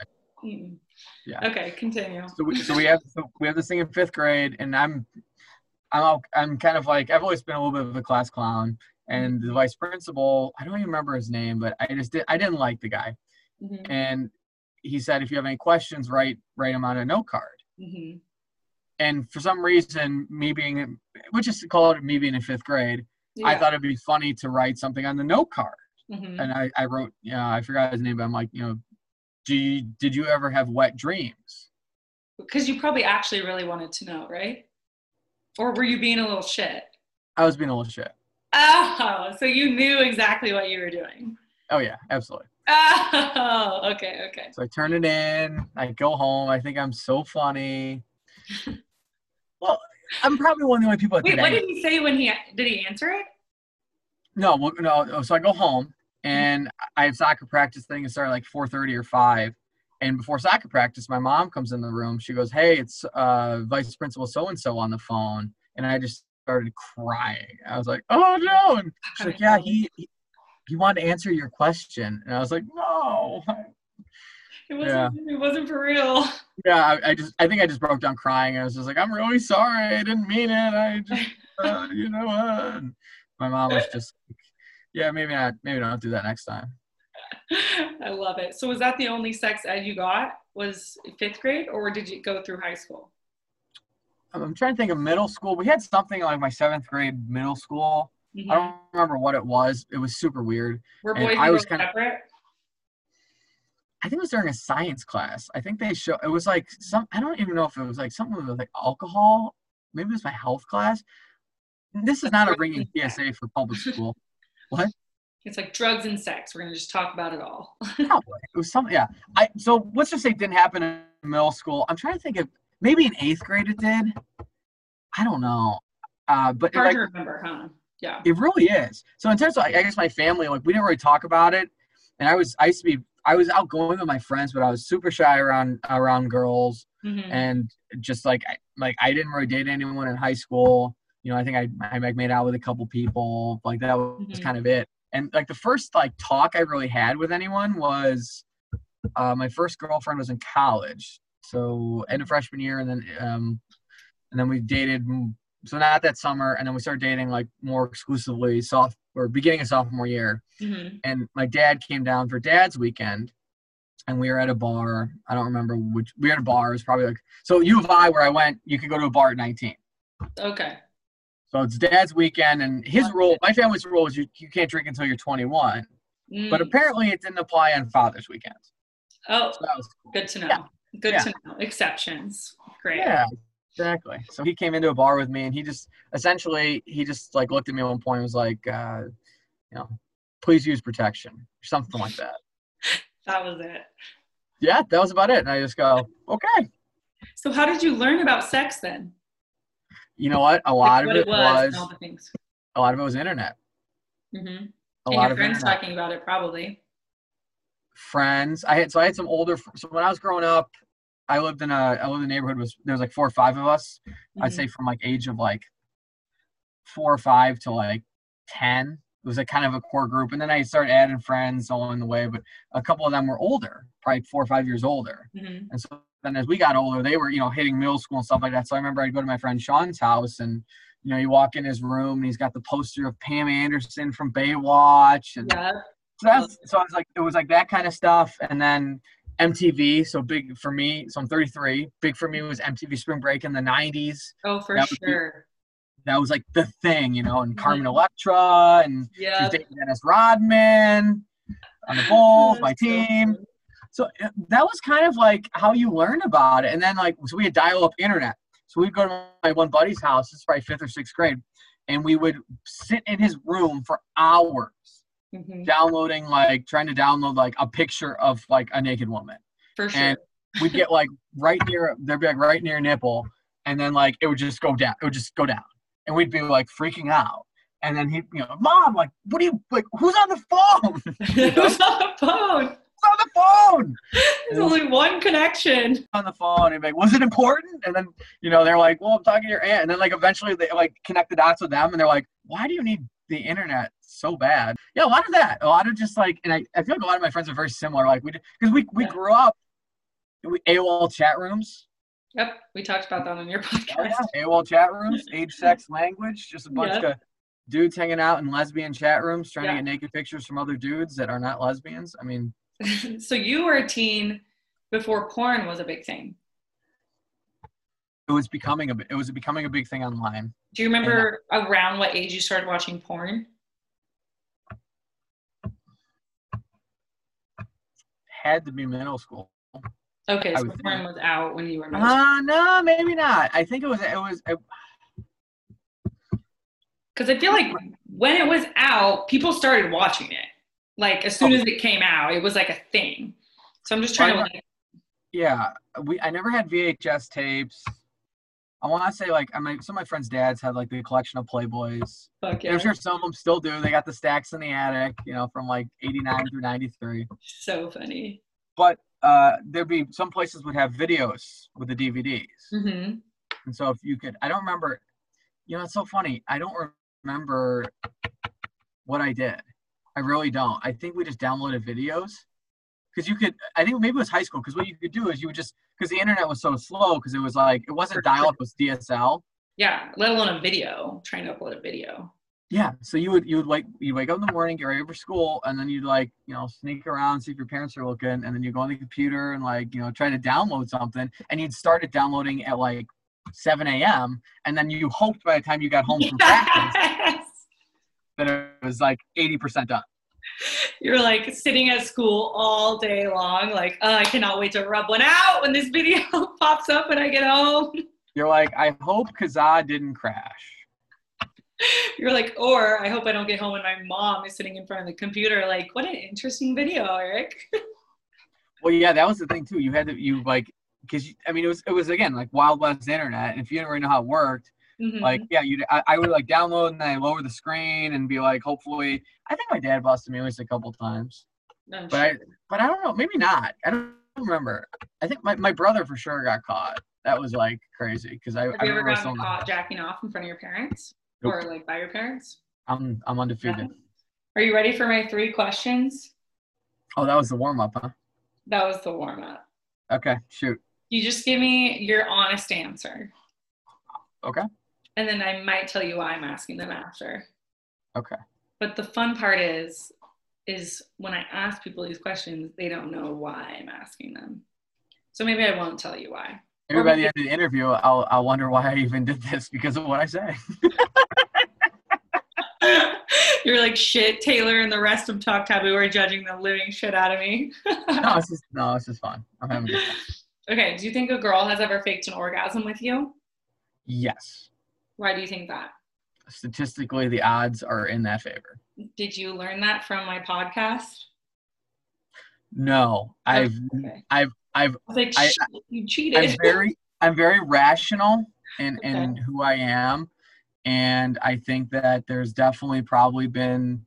Mm. Yeah. Okay, continue. So we, so we have so we have this thing in fifth grade, and I'm I'm all- I'm kind of like I've always been a little bit of a class clown, and the vice principal I don't even remember his name, but I just did I didn't like the guy, Mhm, and he said if you have any questions, write write them on a note card. mhm. And for some reason, me being which is called me being in fifth grade, I thought it'd be funny to write something on the note card. Mhm. And I, I wrote, yeah, I forgot his name, but I'm like, you know, do you, did you ever have wet dreams? Because you probably actually really wanted to know, right? Or were you being a little shit? I was being a little shit. Oh, so you knew exactly what you were doing. Oh yeah, absolutely. Oh, okay, okay. So I turn it in. I go home. I think I'm so funny. well, I'm probably one of the only people Wait, what did he say when he did he answer it? No, well, no. So I go home and I have soccer practice thing. It started like 4:30 or 5. And before soccer practice, my mom comes in the room. She goes, "Hey, it's uh, Vice Principal so and so on the phone." And I just started crying. I was like, "Oh no!" And she's like, "Yeah, he he, he wanted to answer your question." And I was like, "No." It wasn't. It wasn't for real. Yeah, I, I just I think I just broke down crying. I was just like, "I'm really sorry. I didn't mean it. I just, uh, you know." what?" My mom was just, like, "Yeah, maybe not. Maybe don't do that next time." I love it. So was that the only sex ed you got? Was fifth grade, or did you go through high school? I'm- trying to think of middle school. We had something like my seventh grade middle school. Mhm. I don't remember what it was. It was super weird. Were and boys I and was girls kinda- separate? I think it was during a science class. I think they show it was like some. I don't even know if it was like something with like alcohol. Maybe it was my health class. This is not a ringing PSA for public school. It's like drugs and sex. We're gonna just talk about it all. Probably. It was something. Yeah. I so let's just say it didn't happen in middle school. I'm trying to think of maybe in eighth grade it did. I don't know. Uh, but Hard like, to remember, huh? Yeah. It really is. So in terms of, I guess my family, like we didn't really talk about it, and I was, I used to be, I was outgoing with my friends, but I was super shy around around girls, Mhm. and just like, I, like I didn't really date anyone in high school. You know, I think I, I made out with a couple people, like that was Mhm. kind of it. And like the first like talk I really had with anyone was, uh, my first girlfriend was in college, so end of freshman year, and then, um, and then we dated mm, so not that summer and then we started dating like more exclusively soft or beginning of sophomore year Mhm. and my dad came down for dad's weekend and we were at a bar i don't remember which we were at a bar it was probably like so u of i where i went you could go to a bar at 19 Okay. So it's dad's weekend and his rule my family's rule is you, you can't drink until you're 21 but Mm. apparently it didn't apply on father's weekend. oh, so cool. good to know. Yeah. Good Yeah. to know. Exceptions. Great. Yeah, exactly. So he came into a bar with me, and he just essentially he just like looked at me at one point and was like, uh, you know, please use protection or something like that. That was it. Yeah, that was about it. And I just go, okay. So how did you learn about sex then? You know what? A lot Like of it was, and all the things. a lot of it was internet. Mm-hmm. A And lot your of friends internet. talking about it probably. friends. I had so I had some older. So when I was growing up, I lived in a I lived in a neighborhood was there was like four or five of us. I'd Mhm. say from like age of like four or five to like ten. It was a kind of a core group, and then I started adding friends along the way. But a couple of them were older, probably four or five years older. Mhm. And so then as we got older, they were you know hitting middle school and stuff like that. So I remember I'd go to my friend Sean's house, and you know you walk in his room, and he's got the poster of Pam Anderson from Baywatch, and Yeah. so that's so I was like it was like that kind of stuff, and then MTV. So big for me. So I'm 33. Big for me was MTV Spring Break in the 90s. Oh, for That sure. That was like the thing, you know. And Carmen. Electra, and Yeah. Dennis Rodman on the Bulls, my team. So uh, that was kind of like how you learn about it. And then like so we had dial-up internet. So we'd go to my one buddy's house. This is probably fifth or sixth grade, and we would sit in his room for hours hmm downloading like trying to download like a picture of like a naked woman. For sure. And we'd get like right near there'd be like right near nipple, and then like it would just go down. It would just go down, and we'd be like freaking out. And then he, you know, mom, like, what do you like? Who's on the phone? Who's on the phone? On the phone? There's only one connection. On the phone, and like, was it important? And then you know they're like, well, I'm talking to your aunt. And then like eventually they like connect the dots with them, and they're like, why do you need the internet so bad? Yeah, a lot of that, a lot of just like, and I, I feel like a lot of my friends are very similar. Like we, because we we Yeah. grew up, we AOL chat rooms. Yep. We talked about that on your Oh, podcast. yeah. AOL chat rooms, age, sex, language, just a bunch of dudes hanging out in lesbian chat rooms trying Yeah. to get naked pictures from other dudes that are not lesbians. I mean, so you were a teen before porn was a big thing. it was becoming a it was becoming a big thing online. Do you remember around what age you started watching porn? Had to be middle school. Okay, so porn was out when you were middle school. Uh no, maybe not. I think it was it was Because I feel like when it was out, people started watching it. Like as soon as it came out, it was like a thing. So I'm just trying to like, yeah. We I never had VHS tapes. I want to say like I mean some of my friends' dads had like the collection of Playboys. fuck yeah, I'm sure some of them still do. They got the stacks in the attic, you know, from like '89 through '93. so funny. But uh, there'd be some places would have videos with the DVDs, Mm-hmm. and so if you could, I don't remember. You know, it's so funny. I don't remember what I did. I really don't. I think we just downloaded videos because you could. I think maybe it was high school because what you could do is you would just because the internet was so slow because it was like it wasn't dial up, it was DSL. Yeah, let alone a video. Trying to upload a video. Yeah, so you would you would like you wake up in the morning, get ready for school, and then you'd like you know sneak around, see if your parents are looking, and then you go on the computer and like you know try to download something, and you'd start it downloading at like 7 a.m. and then you hoped by the time you got home from practice That it was like 80% done. You're like sitting at school all day long, like, oh, I cannot wait to rub one out when this video pops up when I get home. You're like, I hope Kazaa didn't crash. You're like, or I hope I don't get home and my mom is sitting in front of the computer, like, what an interesting video, Eric. Well, yeah, that was the thing too. You had to you like because I mean it was it was again like Wild West internet, and if you didn't really know how it worked, Mhm. like yeah you I, I would like download and then I lower the screen and be like hopefully I think my dad busted me at least a couple times I'm but I- but I don't know maybe not I don't remember I think my, my brother for sure got caught that was like crazy because I, Have I you ever gotten caught jacking off in front of your parents? Nope. Or like by your parents? I'm I'm undefeated Are you ready for my three questions? oh that was the warm up huh That was the warm up. okay shoot You just give me your honest answer. Okay. And then I might tell you why I'm asking them after. okay But the fun part is, is when I ask people these questions, they don't know why I'm asking them. So maybe I won't tell you why. maybe by the end of the interview I'll I'll wonder why I even did this because of what I say You're like shit. Taylor and the rest of Talk Taboo are judging the living shit out of me. no it's just no it's just fun I'm having a good time okay. Do you think a girl has ever faked an orgasm with you? yes Why do you think that? statistically the odds are in that favor Did you learn that from my podcast? no I've Okay. I've I've I like, I- you cheated. I'm very I'm very rational in in who I am, and I think that there's definitely probably been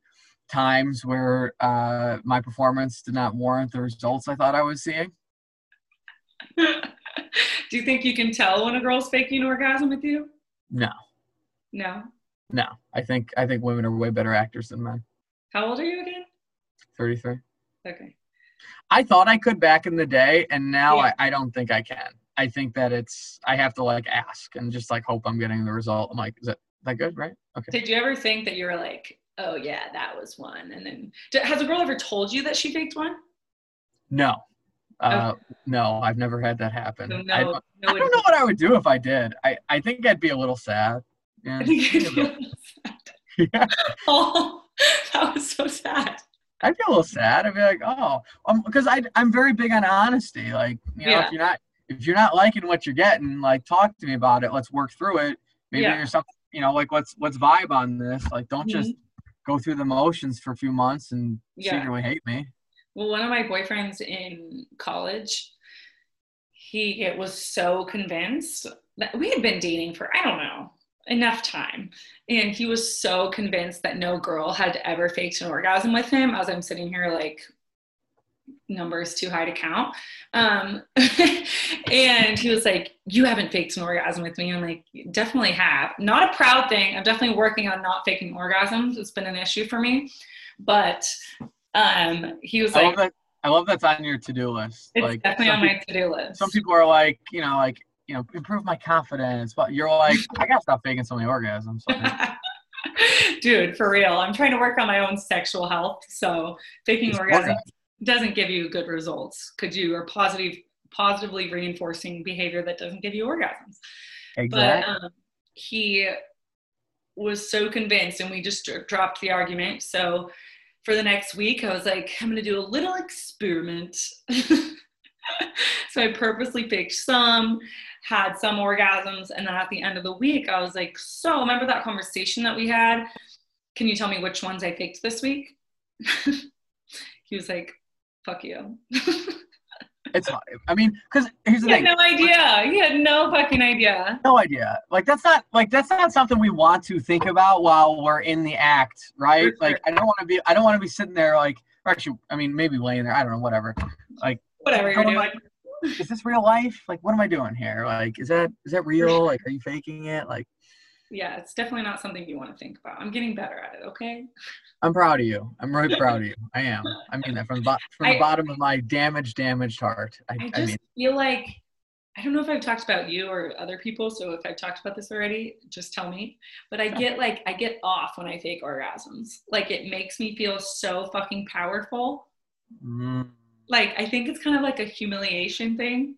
times where uh, my performance did not warrant the results I thought I was seeing. Do you think you can tell when a girl's faking an orgasm with you? No, No. no. I think I think women are way better actors than men. How old are you again? Thirty three. Okay. I thought I could back in the day, and now Yeah. I, I don't think I can. I think that it's I have to like ask and just like hope I'm getting the result. I'm like, is that that good? Right? Okay. Did you ever think that you were like, oh yeah, that was one, and then has a girl ever told you that she faked one? No. Uh, no, I've never had that happen. So I, no, don't- no. I don't know what I would do if I did. I, I think I'd be a little sad. Yeah. I think you'd feel sad. yeah. Oh, that was so sad. I'd be a little sad. I'd be like, oh, um, because I I'm very big on honesty. Like, you know, Yeah. if you're not if you're not liking what you're getting, like, talk to me about it. Let's work through it. Maybe Yeah. there's something, you know, like let's let's vibe on this. Like, don't just go through the motions for a few months and Yeah. secretly hate me. Well, one of my boyfriends in college, he was so convinced that we had been dating for, I don't know, enough time. And he was so convinced that no girl had ever faked an orgasm with him as I'm sitting here like, numbers too high to count. Um, and he was like, You haven't faked an orgasm with me. I'm like, Definitely have. Not a proud thing. I'm definitely working on not faking orgasms. It's been an issue for me. But um, he was I like, love that. I love that's on your to-do list. it's like definitely on my to-do list. some people are like, you know, like, you know, improve my confidence. But you're like, I gotta stop faking so many orgasms. Dude, for real. I'm trying to work on my own sexual health. So faking work orgasms doesn't give you good results because you are positive positively reinforcing behavior that doesn't give you orgasms. Exactly. But um, he was so convinced, and we just dropped the argument. So for the next week, I was like, I'm going to do a little experiment. so I purposely picked some, had some orgasms, and then at the end of the week, I was like, So remember that conversation that we had? Can you tell me which ones I faked this week? he was like, Fuck you. it's I mean, because here's the he had no idea. He had no fucking idea. no idea. Like that's not like that's not something we want to think about while we're in the act, right? For Like I don't want to be I don't want to be sitting there like or actually I mean maybe laying there, I don't know, whatever. Like Whatever you're doing. I- is this real life? Like what am I doing here? Like is that is that real? Like are you faking it? Like Yeah, it's definitely not something you want to think about. I'm getting better at it, okay? I'm proud of you. I'm really proud of you. I am. I mean that from bo- from the I- bottom of my damaged, damaged heart. I, I I, just mean, feel like I don't know if I've talked about you or other people, so if I've talked about this already, just tell me. But I get like I get off when I fake orgasms. Like it makes me feel so fucking powerful. mm, Like I think it's kind of like a humiliation thing.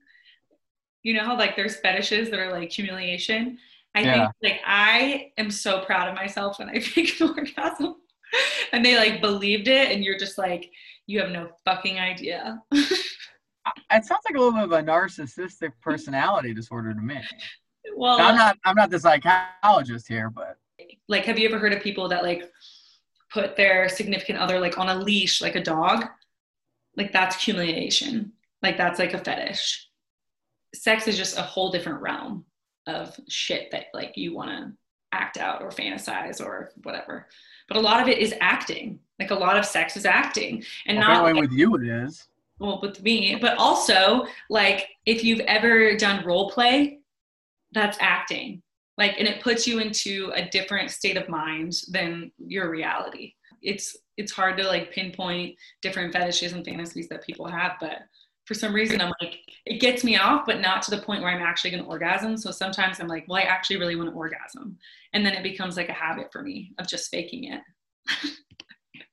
You know how like there's fetishes that are like humiliation. I Yeah. think like I am so proud of myself when I fake an orgasm. And they like believed it, and you're just like, you have no fucking idea. it sounds like a little bit of a narcissistic personality disorder to me. well, I'm not. I'm not the psychologist here, but like have you ever heard of people that like put their significant other like on a leash like a dog like that's humiliation like that's like a fetish sex is just a whole different realm of shit that like you want to act out or fantasize or whatever. But a lot of it is acting. Like a lot of sex is acting. And not apparently with you it is. well with me. But also like if you've ever done role play that's acting. Like and it puts you into a different state of mind than your reality. It's it's hard to like pinpoint different fetishes and fantasies that people have but for some reason i'm like it gets me off but not to the point where i'm actually going to orgasm so sometimes i'm like well i actually really want to orgasm and then it becomes like a habit for me of just faking it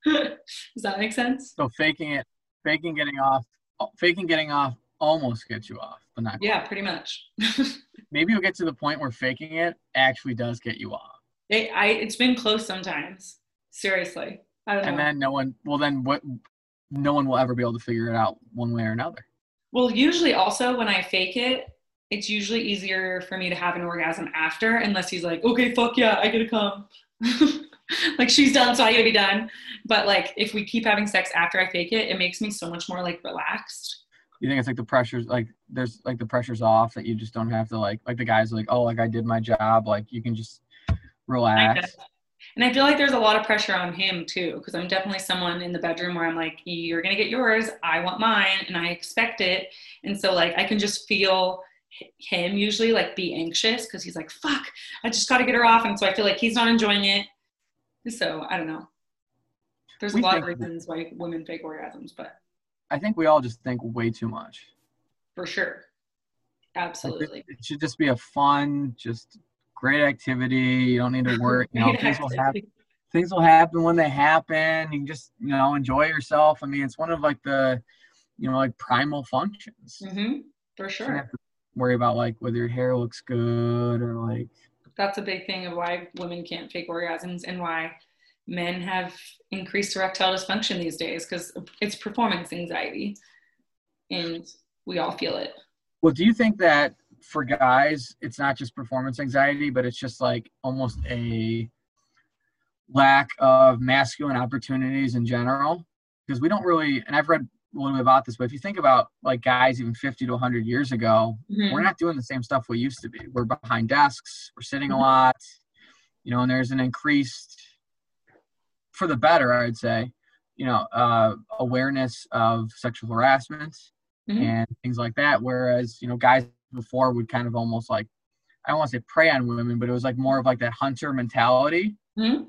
does that make sense So faking it, faking getting off, faking getting off almost gets you off, but not. yeah pretty much Maybe you'll get to the point where faking it actually does get you off, It, I, it's been close sometimes. Seriously, I don't know. and then no one. Well, then what? No one will ever be able to figure it out one way or another. well, usually also when I fake it, it's usually easier for me to have an orgasm after, unless he's like, "Okay, fuck yeah, I gotta come." like she's done, so I gotta be done. But like if we keep having sex after I fake it, it makes me so much more like relaxed. You think it's like the pressure's like there's like the pressure's off that you just don't have to like like the guys like oh like I did my job like you can just relax. And I feel like there's a lot of pressure on him too, because I'm definitely someone in the bedroom where I'm like, you're gonna get yours, I want mine, and I expect it. And so like I can just feel him usually like be anxious because he's like, fuck, I just gotta get her off. And so I feel like he's not enjoying it. So I don't know. There's a lot of reasons why women fake orgasms, but I think we all just think way too much. for sure. Like, Absolutely. it, it should just be a fun, just great activity. You don't need to work. You know, things will happen. Things will happen when they happen. You can just you know enjoy yourself. I mean, it's one of like the you know like primal functions. Mhm, For sure. worry about like whether your hair looks good or like that's a big thing of why women can't fake orgasms and why men have increased erectile dysfunction these days because it's performance anxiety and we all feel it Well, do you think that for guys, it's not just performance anxiety, but it's just like almost a lack of masculine opportunities in general? Because we don't really, and I've read a little bit about this, but if you think about like guys even 50 to 100 years ago, Mhm. we're not doing the same stuff we used to be. We're behind desks, we're sitting a Mhm. lot, you know, and there's an increased, for the better, I'd say, you know, uh, awareness of sexual harassment Mhm. and things like that. Whereas, you know, guys before would kind of almost like, I don't want to say prey on women, but it was like more of like that hunter mentality Mhm.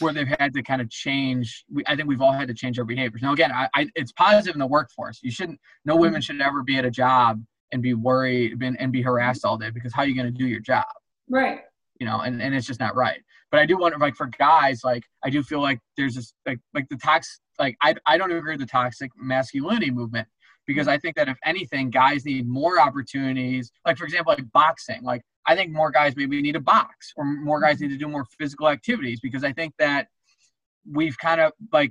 where they've had to kind of change. We, I think we've all had to change our behaviors. Now, again, I, I, it's positive in the workforce. You shouldn't, no women should ever be at a job and be worried and, and be harassed all day because how are you going to do your job? right you know, and, and it's just not right. But I do wonder, like for guys, like I do feel like there's this like like the toxic, like I I don't agree with the toxic masculinity movement because mm-hmm. I think that if anything, guys need more opportunities. Like for example, like boxing. Like I think more guys maybe need a box, or more guys need mm-hmm. to do more physical activities because I think that we've kind of like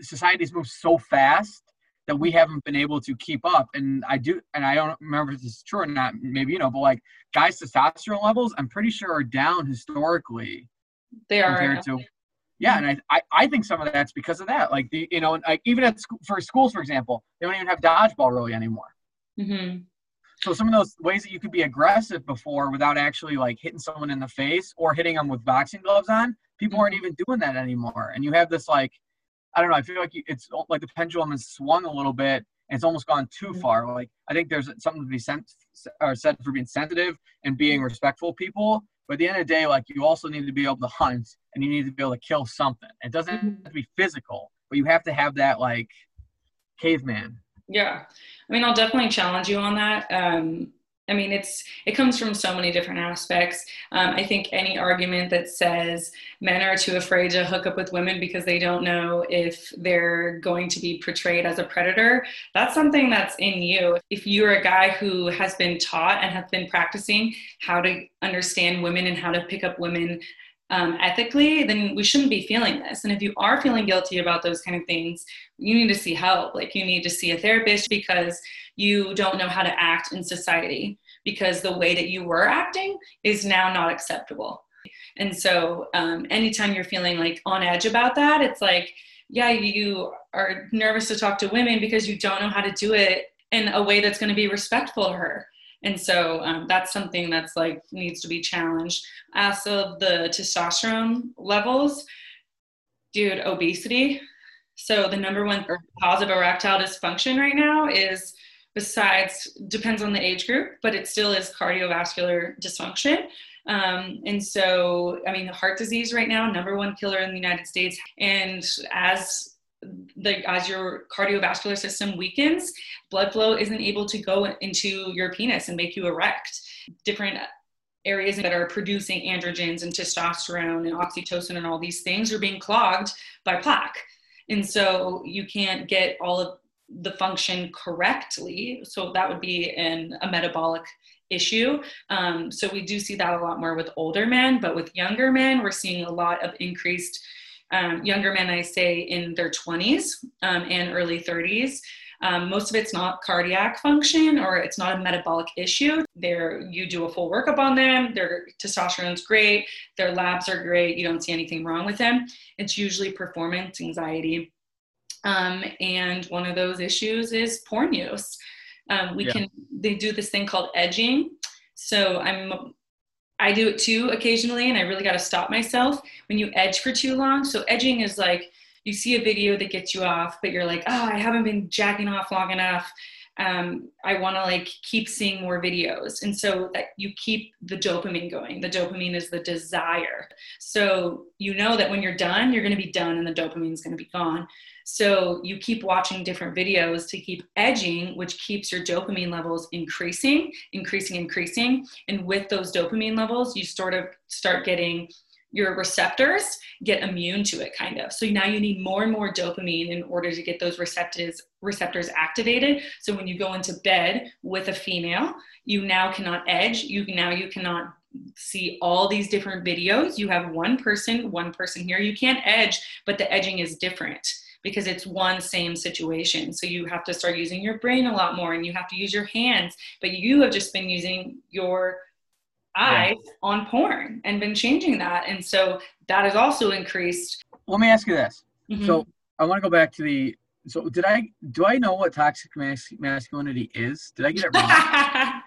society's moved so fast that we haven't been able to keep up. And I do, and I don't remember if this is true or not. Maybe you know, but like guys' testosterone levels, I'm pretty sure are down historically. They are compared to yeah, mm-hmm. and I, I, I think some of that's because of that. Like the you know, like even at school, for schools, for example, they don't even have dodgeball really anymore. Mm-hmm. So some of those ways that you could be aggressive before without actually like hitting someone in the face or hitting them with boxing gloves on, people aren't mm-hmm. even doing that anymore. And you have this like, I don't know, I feel like it's oh, like the pendulum has swung a little bit and it's almost gone too mm-hmm. far. Like I think there's something to be sent or said for being sensitive and being respectful people. But at the end of the day, like you also need to be able to hunt and you need to be able to kill something. It doesn't have to be physical, but you have to have that like caveman. Yeah, I mean, I'll definitely challenge you on that. Um, I mean, it's it comes from so many different aspects. Um, I think any argument that says men are too afraid to hook up with women because they don't know if they're going to be portrayed as a predator, that's something that's in you. If you're a guy who has been taught and has been practicing how to understand women and how to pick up women um, ethically, then we shouldn't be feeling this. And if you are feeling guilty about those kind of things, you need to see help. Like you need to see a therapist because you don't know how to act in society because the way that you were acting is now not acceptable. And so, um, anytime you're feeling like on edge about that, it's like, yeah, you are nervous to talk to women because you don't know how to do it in a way that's going to be respectful to her. And so um, that's something that's like needs to be challenged. As of the testosterone levels, dude, obesity. So the number one cause of erectile dysfunction right now is besides depends on the age group, but it still is cardiovascular dysfunction. Um, and so, I mean, heart disease right now, number one killer in the United States. And as as your cardiovascular system weakens, blood flow isn't able to go into your penis and make you erect. Different areas that are producing androgens and testosterone and oxytocin and all these things are being clogged by plaque. And so you can't get all of the function correctly. So that would be a metabolic issue. Um, so we do see that a lot more with older men, but with younger men, we're seeing a lot of increased um, younger men, I say in their 20s um, and early 30s. Um, most of it's not cardiac function or it's not a metabolic issue. There, you do a full workup on them. Their testosterone's great. Their labs are great. You don't see anything wrong with them. It's usually performance anxiety. Um, and one of those issues is porn use. Um, we yeah. can, they do this thing called edging. So I'm I do it too occasionally, and I really got to stop myself when you edge for too long. So, edging is like you see a video that gets you off, but you're like, oh, I haven't been jacking off long enough. Um, I want to like keep seeing more videos. And so that you keep the dopamine going. The dopamine is the desire. So you know that when you're done, you're going to be done and the dopamine is going to be gone. So you keep watching different videos to keep edging, which keeps your dopamine levels increasing, increasing, increasing. And with those dopamine levels, you sort of start getting your receptors get immune to it kind of. So now you need more and more dopamine in order to get those receptors receptors activated. So when you go into bed with a female you now cannot edge. You now you cannot see all these different videos. You have one person one person here. You can't edge but the edging is different because it's one same situation. So you have to start using your brain a lot more and you have to use your hands, but you have just been using your eyes yeah. on porn and been changing that. And so that has also increased. Let me ask you this. Mm-hmm. So I want to go back to the so did I do I know what toxic mas- masculinity is? Did I get it wrong?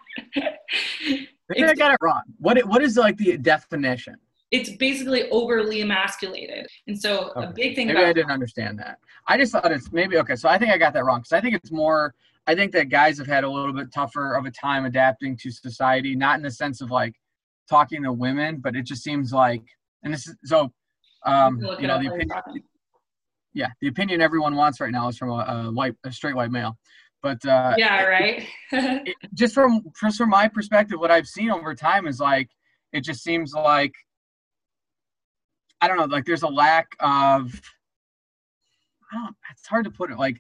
Maybe I got it wrong. What what is like the definition? It's basically overly emasculated. And so okay. a big thing maybe about I didn't understand that. I just thought it's maybe okay. So I think I got that wrong because I think it's more. I think that guys have had a little bit tougher of a time adapting to society, not in the sense of like talking to women, but it just seems like, and this is so, um, you know, the opinion, yeah, the opinion everyone wants right now is from a, a white, a straight white male. But uh, yeah, right. it, just from just from my perspective, what I've seen over time is like it just seems like I don't know, like there's a lack of I don't it's hard to put it like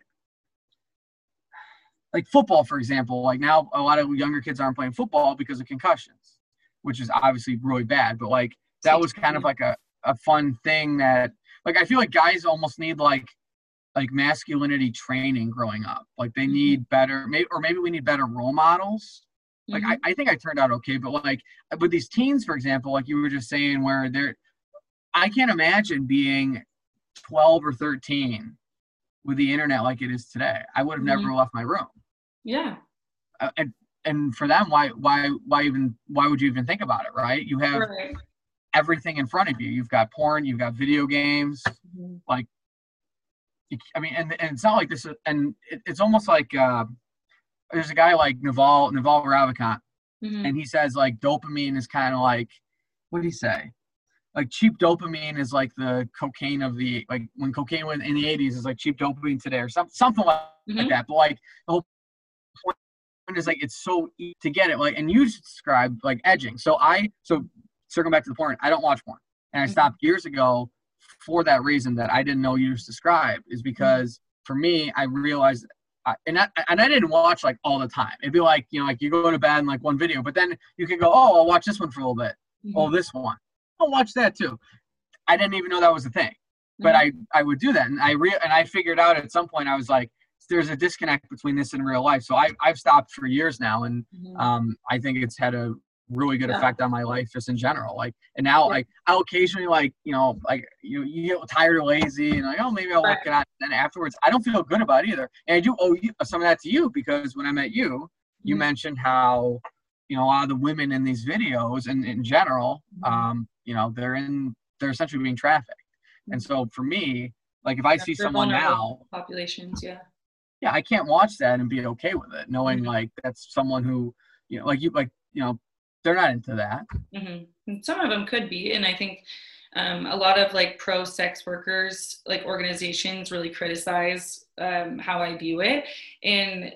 like football, for example. Like now, a lot of younger kids aren't playing football because of concussions, which is obviously really bad. But like that was kind of like a, a fun thing that like I feel like guys almost need like like masculinity training growing up. Like they need better, maybe or maybe we need better role models. Like Mhm. I, I think I turned out okay, but like with these teens, for example, like you were just saying, where they're, I can't imagine being 12 or 13 with the internet like it is today. I would have never left my room. yeah. Uh, and and for them, why why why even why would you even think about it, right? You have Right. everything in front of you. You've got porn, you've got video games. Mhm. You- I mean, and, and it's not like this, is- and it, it's almost like uh, there's a guy like Naval Naval Ravikant, Mhm. and he says like dopamine is kind of like what did he say? Like cheap dopamine is like the cocaine of the like when cocaine was in the 80s is like cheap dopamine today or something something like, like Mhm. that. But like the whole point is like it's so easy to get it. Like and you described like edging. So I so circling back to the porn, I don't watch porn, and I Mhm. stopped years ago for that reason that I didn't know you just described is because for me I realized. I, and I, and I didn't watch like all the time. It'd be like you know like you go to bed and like one video, but then you could go oh I'll watch this one for a little bit. Oh this one I'll watch that too. I didn't even know that was a thing but I I would do that, and I re- and I figured out at some point I was like, there's a disconnect between this and real life. So I I've stopped for years now, and Mhm. um I think it's had a really good Yeah. effect on my life just in general. Like, and now Yeah. like I'll occasionally like you know like you you get tired or lazy, and like oh maybe I'll Right. look it up. Then afterwards, I don't feel good about it either, and I do owe you, some of that to you because when I met you, you Mhm. mentioned how you know a lot of the women in these videos and in general, Mhm. um you know they're in they're essentially being trafficked. And Mm-hmm. so for me, like if I see someone now, populations, yeah. yeah, I can't watch that and be okay with it, knowing Mhm. like that's someone who, you know, like you, like you know, they're not into that. mm-hmm. Some of them could be, and I think um, a lot of like pro sex workers, like organizations, really criticize um, how I view it, and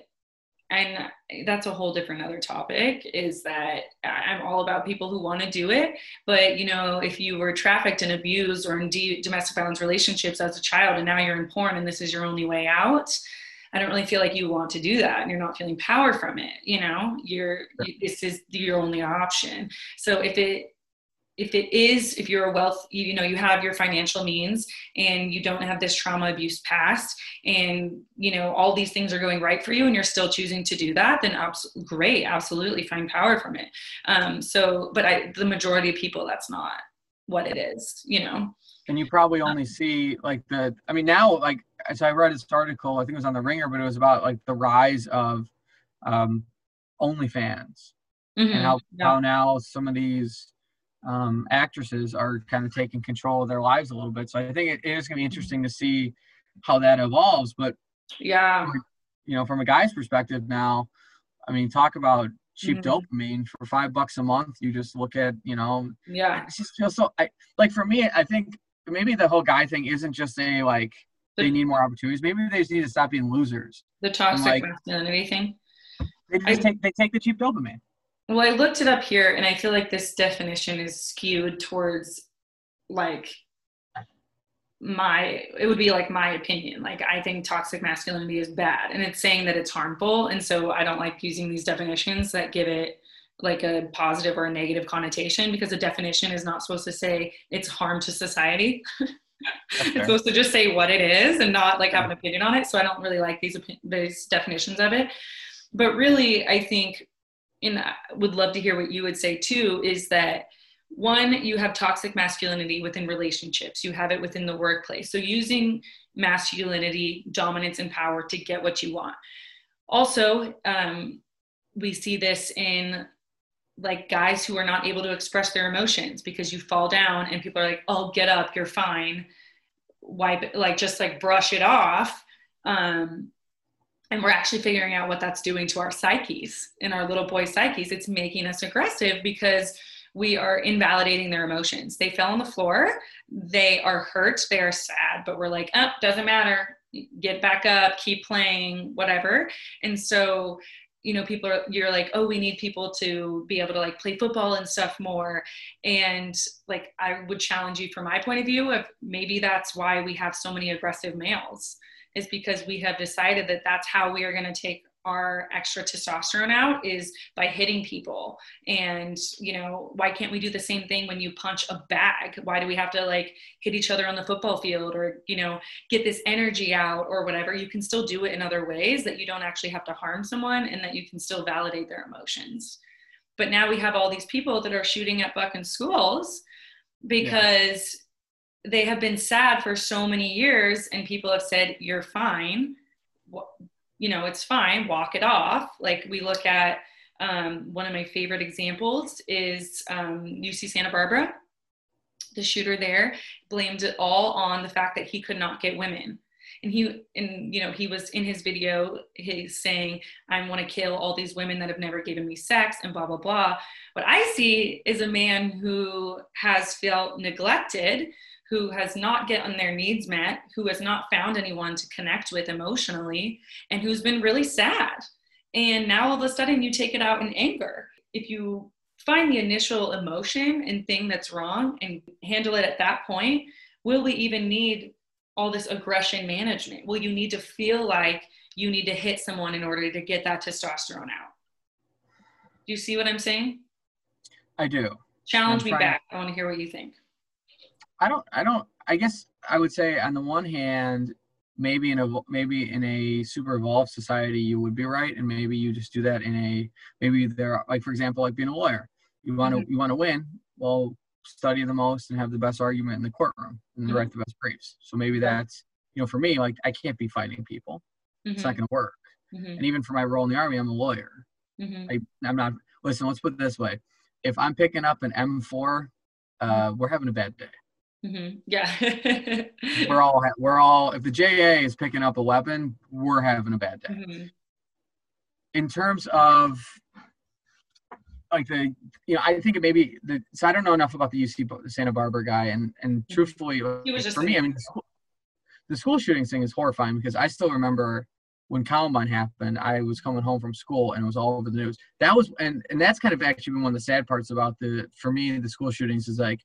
and that's a whole different other topic. Is that I'm all about people who want to do it, but you know, if you were trafficked and abused or in domestic violence relationships as a child, and now you're in porn, and this is your only way out. I don't really feel like you want to do that and you're not feeling power from it. You know, you're, this is your only option. So if it, if it is, if you're a wealth, you, you know, you have your financial means and you don't have this trauma abuse past and, you know, all these things are going right for you and you're still choosing to do that, then abs- great, absolutely find power from it. Um, so, but I, the majority of people, that's not what it is, you know? And you probably only see like the, I mean, now like as I read this article, I think it was on the Ringer, but it was about like the rise of um, OnlyFans Mhm. and how, Yeah. how now some of these um, actresses are kind of taking control of their lives a little bit. So I think it, it is going to be interesting to see how that evolves. But yeah. you know, from a guy's perspective now, I mean, talk about cheap Mhm. dopamine for five bucks a month. You just look at, you know, Yeah. it just feels so. I like for me, I think maybe the whole guy thing isn't just a like they need more opportunities. Maybe they just need to stop being losers. The toxic like- masculinity thing. They just I- take they take the cheap dopamine. Well, I looked it up here and I feel like this definition is skewed towards like my it would be like my opinion. Like i think toxic masculinity is bad and it's saying that it's harmful and so i don't like using these definitions that give it like a positive or a negative connotation because a definition is not supposed to say it's harm to society. It's supposed to just say what it is and not like have an opinion on it so i don't really like these these definitions of it. But really i think and I would love to hear what you would say too is that one you have toxic masculinity within relationships. You have it within the workplace. So using masculinity dominance and power to get what you want. Also um, we see this in like guys who are not able to express their emotions because you fall down and people are like oh get up you're fine. Wipe it like just like brush it off. Um, and we're actually figuring out what that's doing to our psyches in our little boy psyches. It's making us aggressive because we are invalidating their emotions. They fell on the floor. They are hurt. They are sad but we're like oh doesn't matter. Get back up. Keep playing whatever. And so you know people are you're like oh we need people to be able to like play football and stuff more. And like i would challenge you from my point of view of maybe that's why we have so many aggressive males is because we have decided that that's how we are going to take our extra testosterone out is by hitting people. And you know why can't we do the same thing when you punch a bag? Why do we have to like hit each other on the football field or you know get this energy out or whatever? You can still do it in other ways that you don't actually have to harm someone and that you can still validate their emotions. But now we have all these people that are shooting at buck fucking schools because. They have been sad for so many years and people have said you're fine. You know it's fine. Walk it off. Like we look at um, one of my favorite examples is um, uc santa barbara? The shooter there blamed it all on the fact that he could not get women. And he and you know he was in his video he's saying i want to kill all these women that have never given me sex and blah blah blah. What i see is a man who has felt neglected who has not gotten their needs met who has not found anyone to connect with emotionally and who's been really sad and now all of a sudden you take it out in anger if you find the initial emotion and thing that's wrong and handle it at that point will we even need all this aggression management? Will you need to feel like you need to hit someone in order to get that testosterone out. Do you see what I'm saying? I do. Challenge me back. I want to hear what you think. I don't. I don't. I guess I would say on the one hand, maybe in a maybe in a super evolved society you would be right, and maybe you just do that in a maybe there like for example like being a lawyer. You want to mm-hmm. you want to win. Well, study the most and have the best argument in the courtroom and mm-hmm. write the best briefs. So maybe that's, you know, for me, like I can't be fighting people. Mm-hmm. It's not mm-hmm. going to work. Mm-hmm. And even for my role in the army, I'm a lawyer. Mm-hmm. I, I'm not, listen, let's put it this way. If I'm picking up an M4, uh, we're having a bad day. Yeah. we're all, we're all, if the JA is picking up a weapon, we're having a bad day. In terms of like the you know I think it maybe the so I don't know enough about the UC Santa Barbara guy and and mm-hmm. truthfully for me I mean the school, the school shootings thing is horrifying because I still remember when Columbine happened I was coming home from school and it was all over the news that was and and that's kind of actually been one of the sad parts about the for me the school shootings is like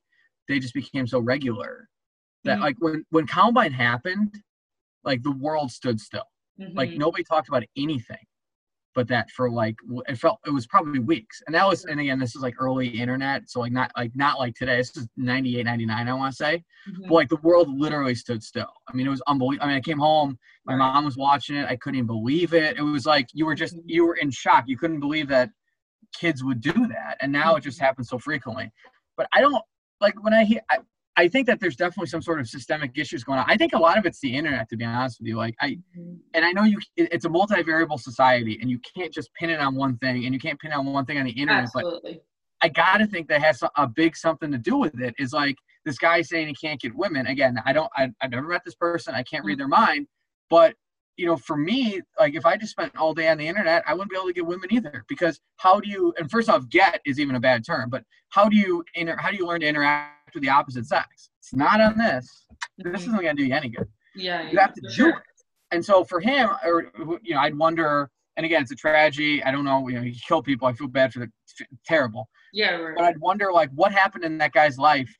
they just became so regular that mm-hmm. like when when Columbine happened like the world stood still mm-hmm. like nobody talked about anything but that for like it felt it was probably weeks and that was and again this is like early internet so like not like not like today this is 98 99 i want to say mm-hmm. but like the world literally stood still i mean it was unbelievable i mean i came home my right. mom was watching it i couldn't even believe it it was like you were just mm-hmm. you were in shock you couldn't believe that kids would do that and now it just mm-hmm. happens so frequently but i don't like when i hear I, I think that there's definitely some sort of systemic issues going on. I think a lot of it's the internet, to be honest with you. Like I, mm-hmm. and I know you, it's a multivariable society, and you can't just pin it on one thing, and you can't pin it on one thing on the internet. Absolutely. But I gotta think that has a big something to do with it. Is like this guy saying he can't get women. Again, I don't, I, I've never met this person. I can't read mm-hmm. their mind, but you know, for me, like if I just spent all day on the internet, I wouldn't be able to get women either. Because how do you? And first off, get is even a bad term. But how do you inter? How do you learn to interact with the opposite sex? It's not on this. Mm-hmm. This isn't to do you any good. Yeah, you have to do sure. it. And so for him, or you know, I'd wonder. And again, it's a tragedy. I don't know. You know, he killed people. I feel bad for the terrible. Yeah, right. But I'd wonder, like, what happened in that guy's life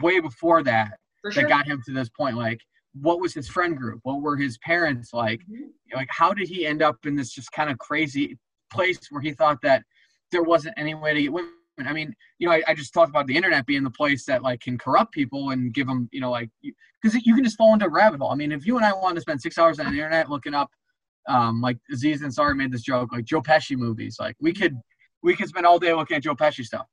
way before that for that sure. got him to this point. Like, what was his friend group? What were his parents like? Mm-hmm. Like, how did he end up in this just kind of crazy place where he thought that there wasn't any way to get women? I mean, you know, I, I just talked about the internet being the place that like can corrupt people and give them, you know, like because you, you, can just fall into a rabbit hole. I mean, if you and I want to spend six hours on the internet looking up, um, like Aziz Ansari made this joke, like Joe Pesci movies, like we could we could spend all day looking at Joe Pesci stuff.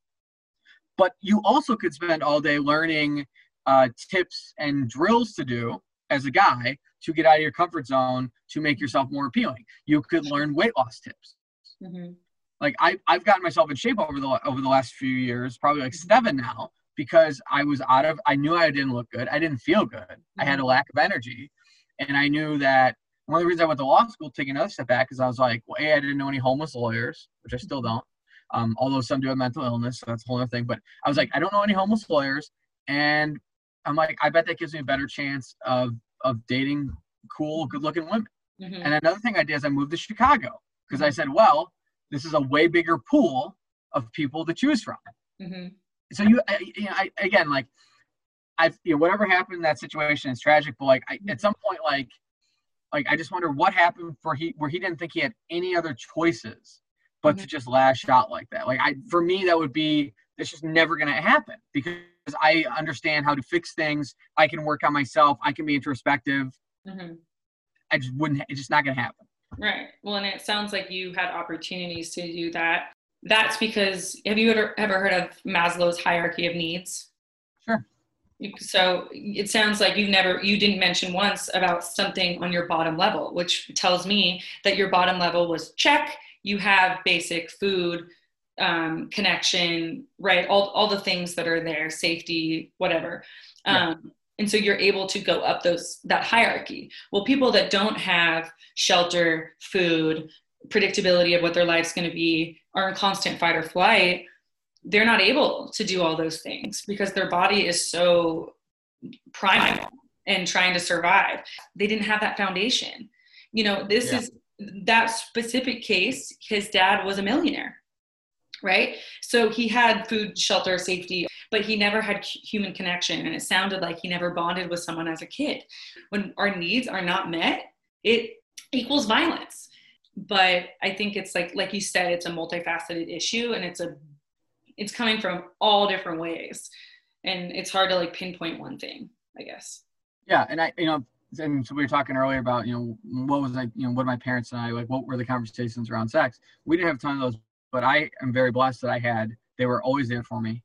But you also could spend all day learning uh, tips and drills to do as a guy to get out of your comfort zone to make yourself more appealing. You could learn weight loss tips. Mm-hmm. Like I, I've gotten myself in shape over the over the last few years, probably like mm-hmm. seven now, because I was out of. I knew I didn't look good. I didn't feel good. Mm-hmm. I had a mm-hmm. lack of energy, and I knew that one of the reasons I went to law school, taking another step back, is I was like, well, a, I didn't know any homeless lawyers, which I still mm-hmm. don't. Um, although some do have mental illness, so that's a whole other thing. But I was like, I don't know any homeless lawyers, and I'm like, I bet that gives me a better chance of of dating cool, good looking women. Mm-hmm. And another thing I did is I moved to Chicago because I said, well, this is a way bigger pool of people to choose from. Mm-hmm. So you, I, you know, I, again, like I've, you know, whatever happened in that situation is tragic, but like I, at some point, like like I just wonder what happened for he where he didn't think he had any other choices but to Mhm. just lash out like that. Like I for me that would be that's just never gonna happen because I understand how to fix things. I can work on myself. I can be introspective. Mhm. I just wouldn't. It's just not gonna happen. Right. Well, and it sounds like you had opportunities to do that. That's because have you ever, ever heard of Maslow's hierarchy of needs? Sure. So it sounds like you never, you didn't mention once about something on your bottom level, which tells me that your bottom level was check. You have basic food, um, connection, right? All, all the things that are there, safety, whatever. Yeah. Um, and so you're able to go up those that hierarchy. Well, people that don't have shelter, food, predictability of what their life's going to be, are in constant fight or flight, they're not able to do all those things because their body is so primal and trying to survive. They didn't have that foundation. You know, this Yeah. is that specific case, his dad was a millionaire, right? So he had food, shelter, safety, but he never had human connection. And it sounded like he never bonded with someone as a kid. When our needs are not met, it equals violence. But I think it's like, like you said, it's a multifaceted issue and it's a, it's coming from all different ways. And it's hard to like pinpoint one thing, I guess. Yeah, and I, you know, and so we were talking earlier about, you know, what was like, you know, what my parents and I like, what were the conversations around sex? We didn't have a ton of those, but I am very blessed that I had. They were always there for me,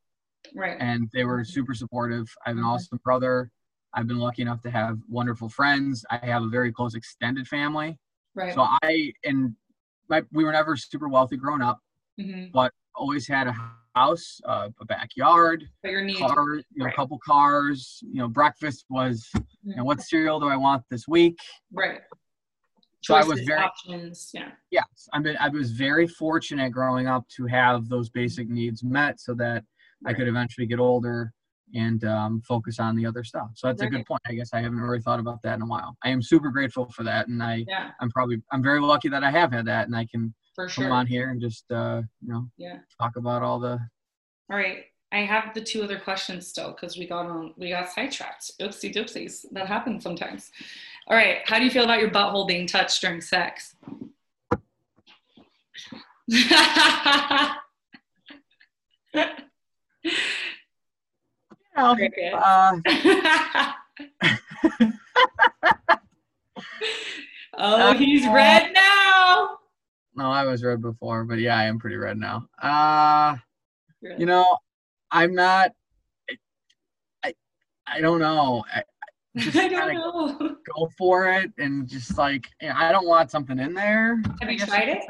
Right. and they were super supportive. I have an awesome brother. I've been lucky enough to have wonderful friends. I have a very close extended family. Right. So I and my we were never super wealthy growing up, Mhm. but always had a house, uh, a backyard, But your needs. car, you know, a couple cars. You know, breakfast was, you know, what cereal do I want this week? Right. So I was very- options. Yeah. Yes, I mean, I was very fortunate growing up to have those basic needs met, so that I could eventually get older and um, focus on the other stuff. So that's a good point. I guess I haven't really thought about that in a while. I am super grateful for that, and I Yeah, I'm probably I'm very lucky that I have had that, and I can for come sure. on here and just uh, you know Yeah. talk about all the All right. I have the two other questions still because we got on we got sidetracked. Oopsie doopsies. That happens sometimes. All right. How do you feel about your butthole being touched during sex? know, Cricket. uh, oh, he's red now. no, I was red before, but yeah, I am pretty red now. Uh, you know, I'm not. I I don't know. I, just I don't know. go for it and just like you know, I don't want something in there. Have you tried it?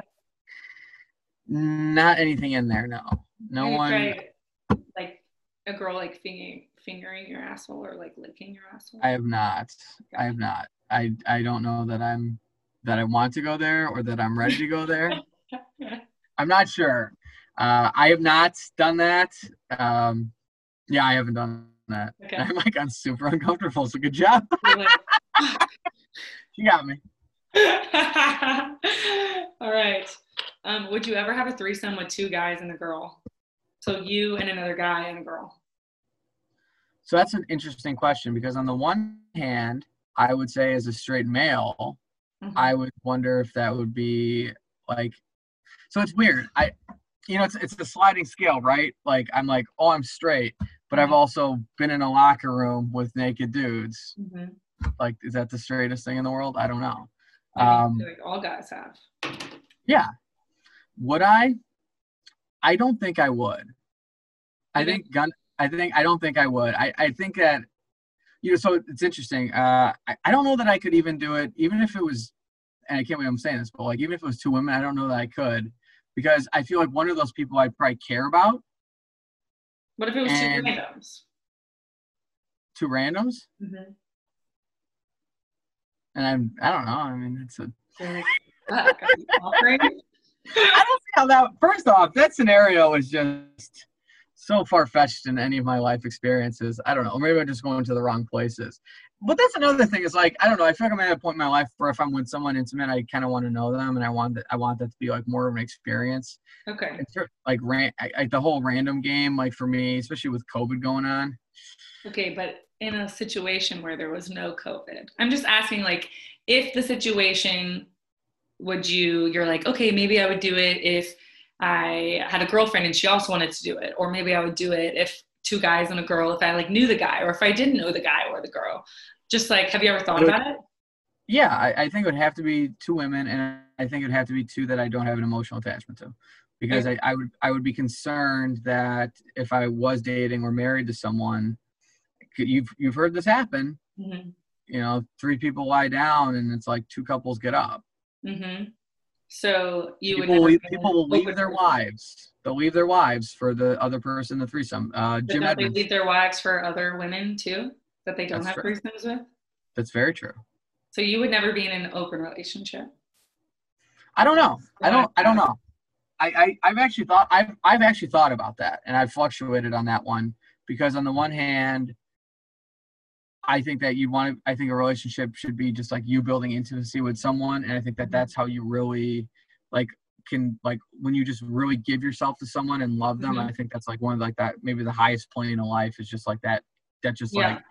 Not anything in there. No, no Have one. tried, like a girl like fingering fingering your asshole or like licking your asshole? I have not. I have not. I I don't know that I'm that I want to go there or that I'm ready to go there. I'm not sure. Uh, I have not done that. Um, yeah, I haven't done that. Okay. I'm like I'm super uncomfortable. So good job. You got me. All right. Um, would you ever have a threesome with two guys and a girl? So you and another guy and a girl. So that's an interesting question because on the one hand, I would say as a straight male, Mhm. I would wonder if that would be like so it's weird. I you know it's it's a sliding scale, right? Like I'm like, oh I'm straight, but I've Mhm. also been in a locker room with naked dudes. Mhm. Like is that the straightest thing in the world? I don't know. Um, like all guys have. yeah. Would I? I don't think I would. I think- think gun I think I don't think I would. I, I think that you know, so it's interesting. Uh I, I don't know that I could even do it, even if it was and I can't believe I'm saying this, but like even if it was two women, I don't know that I could. Because I feel like one of those people I'd probably care about, What if it was and- two randoms? two randoms. Mm-hmm. And I'm I don't know. I mean it's a Like, fuck, are you offering? I don't see how that. First off, that scenario is just so far fetched in any of my life experiences. I don't know. Or maybe I'm just going to the wrong places. But that's another thing. Is like I don't know. I feel like I'm at a point in my life where if I'm with someone intimate, I kind of want to know them, and I want that. I want that to be like more of an experience. Okay. It's like ran, like the whole random game. Like for me, especially with COVID going on. Okay, but in a situation where there was no COVID, I'm just asking, like, if the situation would you you're like okay maybe i would do it if i had a girlfriend and she also wanted to do it. Or maybe i would do it if two guys and a girl if i like knew the guy or if i didn't know the guy or the girl. Just like have you ever thought about it? Yeah I, I think it would have to be two women and i think it would have to be two that i don't have an emotional attachment to. Because I, I would i would be concerned that if i was dating or married to someone you've you've heard this happen. Mm-hmm. you know three people lie down and it's like two couples get up. Mm-hmm. So you people, would leave, people will leave their wives they'll leave their wives for the other person the threesome uh jim they edmonds leave their wives for other women too that they don't That's have true. threesomes with? that's very true So you would never be in an open relationship. I don't know. I don't. I don't know. I, I I've actually thought I've I've actually thought about that, and I've fluctuated on that one because on the one hand, I think that you want to. I think a relationship should be just like you building intimacy with someone, and I think that that's how you really like can like when you just really give yourself to someone and love them. Mhm. I think that's like one of like that maybe the highest plane of life is just like that. That just Yeah. like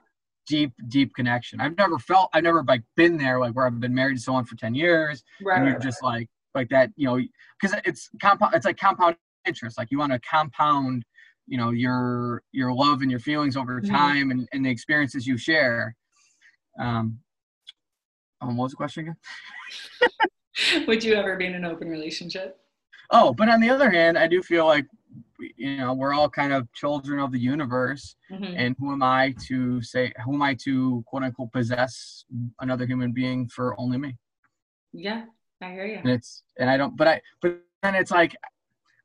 deep deep connection. I've never felt. I've never like been there like where I've been married to someone for ten years Right. and you're just like like that you know because it's compound it's like compound interest like you want to compound you know your your love and your feelings over Mhm. time and, and the experiences you share um um, what was the question again. Would you ever be in an open relationship? oh but on the other hand i do feel like you know we're all kind of children of the universe Mhm. and who am i to say who am i to quote unquote possess another human being for only me Yeah, I hear you. and it's and I don't but I but then it's like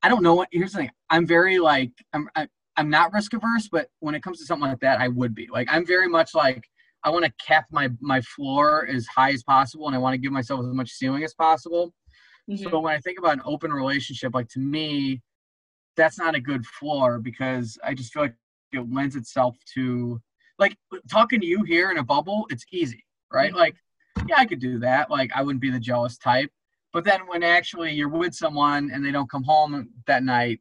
I don't know what here's the thing. I'm very like I'm I, I'm not risk averse but when it comes to something like that I would be. Like I'm very much like I want to cap my my floor as high as possible and I want to give myself as much ceiling as possible. Mhm. so when I think about an open relationship like to me that's not a good floor because I just feel like it lends itself to like talking to you here in a bubble it's easy right? Mhm. like yeah I could do that. Like I wouldn't be the jealous type but then when actually you're with someone and they don't come home that night,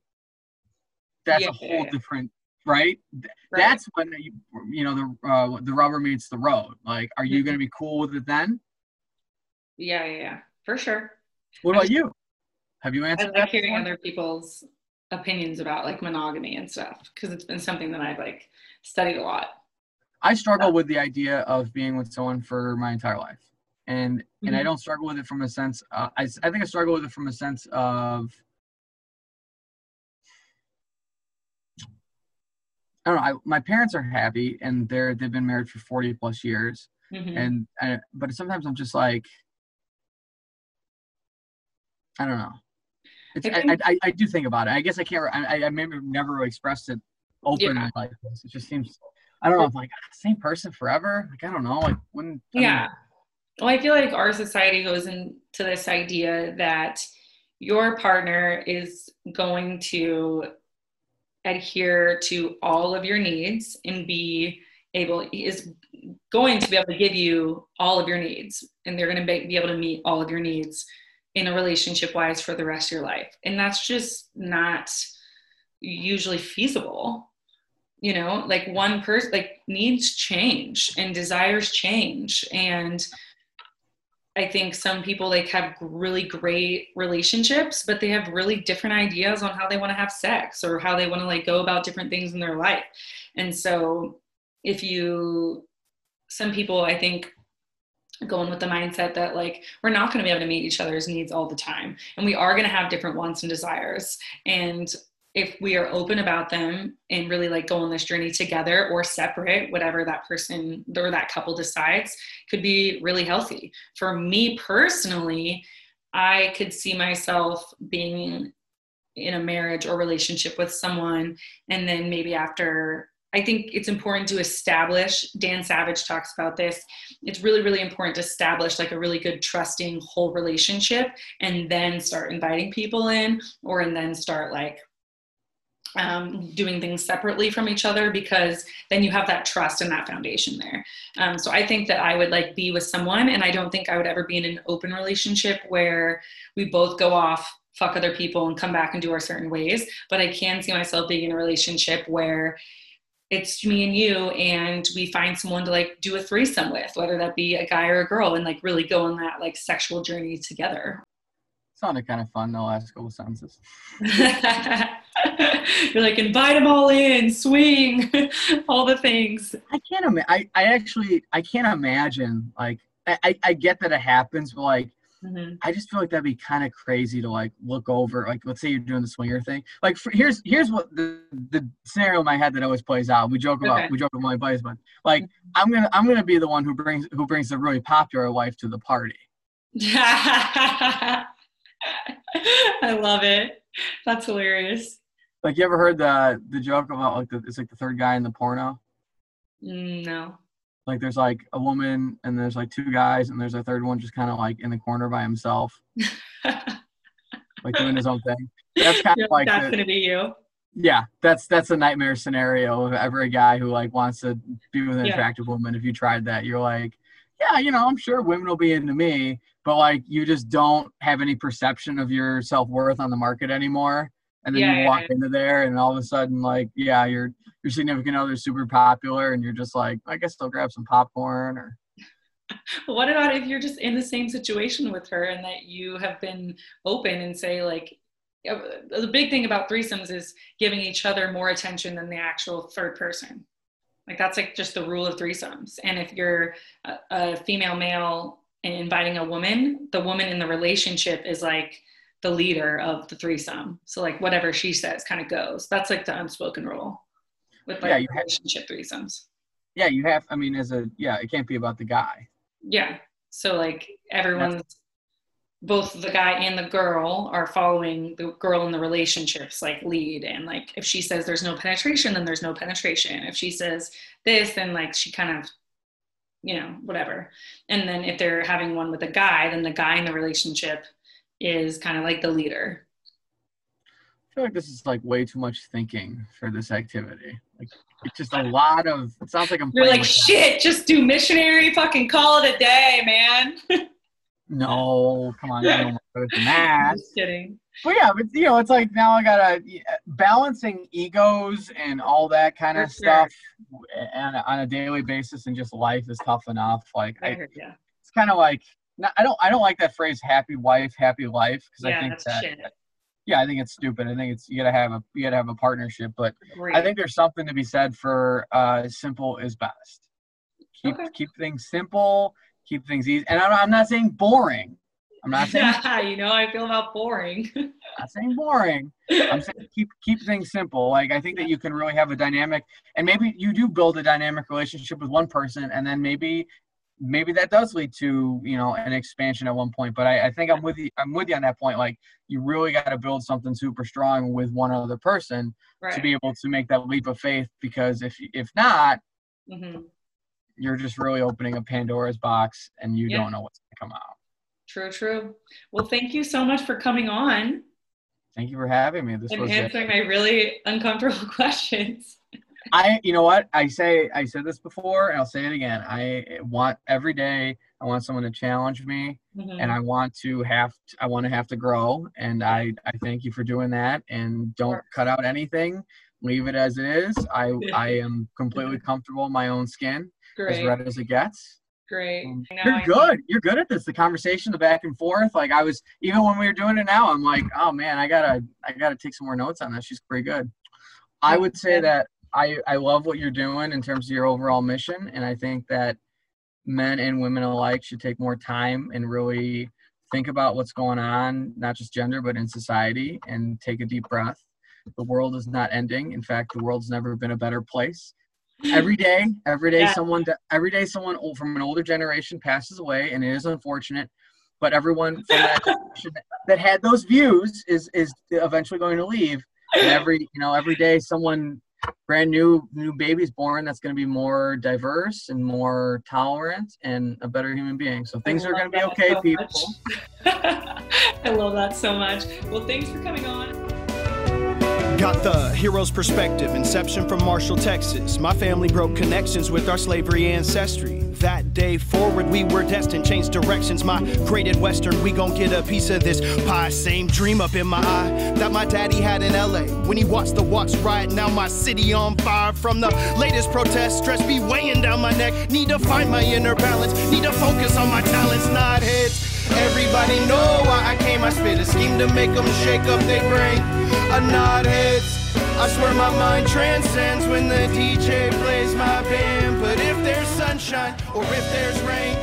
that's a whole Yeah. different right. Right. That's when you, you know the uh, the rubber meets the road. Like, are you Mhm. going to be cool with it then? yeah, yeah, yeah, for sure. What about just- you? Have you answered? I like hearing before? other people's opinions about like monogamy and stuff because it's been something that I've like studied a lot. I struggle with the idea of being with someone for my entire life, and and I Mhm. don't struggle with it from a sense. Uh, I I think I struggle with it from a sense of. I don't know. I, my parents are happy, and they're they've been married for forty plus years, Mhm. and I, but sometimes I'm just like, I don't know. It's, I I, I, I, I do think about it. I guess I can't. I, I maybe never expressed it openly Yeah. like this. It just seems. I don't know. If like same person forever. Like I don't know. Like when. I mean, Yeah. Well, I feel like our society goes into this idea that your partner is going to adhere to all of your needs and be able is going to be able to give you all of your needs and they're going to be able to meet all of your needs in a relationship wise for the rest of your life. And that's just not usually feasible. You know like one person like needs change and desires change and i think some people like have really great relationships but they have really different ideas on how they want to have sex or how they want to like go about different things in their life. And so if you some people i think going with the mindset that like we're not going to be able to meet each other's needs all the time and we are going to have different wants and desires. And if we are open about them and really like go on this journey together or separate whatever that person or that couple decides could be really healthy for me personally i could see myself being in a marriage or relationship with someone and then maybe after I think it's important to establish, Dan Savage talks about this. It's really, really important to establish like a really good, trusting whole relationship and then start inviting people in or and then start like um, doing things separately from each other because then you have that trust and that foundation there. Um, so I think that I would like be with someone, and I don't think I would ever be in an open relationship where we both go off, fuck other people, and come back and do our certain ways. But I can see myself being in a relationship where it's me and you and we find someone to like do a threesome with whether that be a guy or a girl and like really go on that like sexual journey together sounded kind of fun the last couple sentences you're like invite them all in swing all the things i can't imagine I, I actually i can't imagine like I, I get that it happens but like Mm-hmm. I just feel like that'd be kind of crazy to like look over, like let's say you're doing the swinger thing. Like for, here's here's what the the scenario in my head that always plays out. We joke about okay. we joke about my buddies, but like mm-hmm. I'm gonna I'm gonna be the one who brings who brings the really popular wife to the party. I love it. That's hilarious. Like you ever heard the the joke about like the, it's like the third guy in the porno? Mm, no. Like there's like a woman and there's like two guys and there's a third one just kind of like in the corner by himself. Like doing his own thing. That's kind of like that's the, gonna be you. Yeah that's that's a nightmare scenario of every guy who like wants to be with an yeah. attractive woman. If you tried that you're like yeah you know i'm sure women will be into me but like you just don't have any perception of your self-worth on the market anymore and then yeah, you walk yeah. into there and all of a sudden like yeah your your significant other's super popular and you're just like i guess they'll grab some popcorn or what about if you're just in the same situation with her and that you have been open and say like uh, the big thing about threesomes is giving each other more attention than the actual third person like that's like just the rule of threesomes and if you're a, a female male and inviting a woman the woman in the relationship is like the leader of the threesome. So like whatever she says kind of goes. That's like the unspoken rule with like yeah, you relationship have, threesomes. Yeah, you have I mean as a yeah, it can't be about the guy. Yeah. So like everyone's both the guy and the girl are following the girl in the relationships like lead and like if she says there's no penetration then there's no penetration if she says this then like she kind of you know whatever and then if they're having one with a guy then the guy in the relationship is kind of like the leader. I feel like this is like way too much thinking for this activity. Like it's just a lot of. It sounds like I'm. You're like shit. That. Just do missionary. Fucking call it a day, man. no, come on. I don't that. Just kidding. But yeah, but you know, it's like now I gotta balancing egos and all that kind of stuff and on a daily basis, and just life is tough enough. Like I, I heard, yeah. it's kind of like I don't I don't like that phrase happy wife happy life because yeah, I think that shit. yeah I think it's stupid I think it's you gotta have a you gotta have a partnership but Great. I think there's something to be said for uh, simple is best keep okay. keep things simple keep things easy and I'm, I'm not saying boring I'm not saying you know I feel about boring I'm not saying boring I'm saying keep keep things simple like I think that you can really have a dynamic and maybe you do build a dynamic relationship with one person and then maybe maybe that does lead to you know an expansion at one point but I, I think i'm with you i'm with you on that point like you really got to build something super strong with one other person right. to be able to make that leap of faith because if if not mm-hmm. you're just really opening a pandora's box and you yeah. don't know what's going to come out true true well thank you so much for coming on thank you for having me this and was answering my really uncomfortable questions I, you know what? I say, I said this before, and I'll say it again. I want every day. I want someone to challenge me, mm-hmm. and I want to have. To, I want to have to grow, and I, I thank you for doing that. And don't sure. cut out anything. Leave it as it is. I, I am completely comfortable in my own skin, Great. as red as it gets. Great. Um, you're good. You're good at this. The conversation, the back and forth. Like I was, even when we were doing it now, I'm like, oh man, I gotta, I gotta take some more notes on that. She's pretty good. I would say that I, I love what you're doing in terms of your overall mission. And I think that men and women alike should take more time and really think about what's going on, not just gender, but in society, and take a deep breath. The world is not ending. In fact, the world's never been a better place. Every day, every day, yeah. someone, every day, someone from an older generation passes away, and it is unfortunate. But everyone from that that had those views is is eventually going to leave. And every you know, every day, someone brand new new babies born that's going to be more diverse and more tolerant and a better human being. So things are going to be okay, so people. I love that so much. Well, thanks for coming on. Got the hero's perspective, inception from Marshall, Texas. My family broke connections with our slavery ancestry. That day forward, we were destined, change directions. My graded Western, we gon' get a piece of this pie. Same dream up in my eye that my daddy had in LA when he watched the Watts riot. Now my city on fire from the latest protest. Stress be weighing down my neck. Need to find my inner balance. Need to focus on my talents, not heads. Everybody know why I came. I spit a scheme to make them shake up their brain. A nod heads. I swear my mind transcends when the DJ plays my band. But sunshine or if there's rain,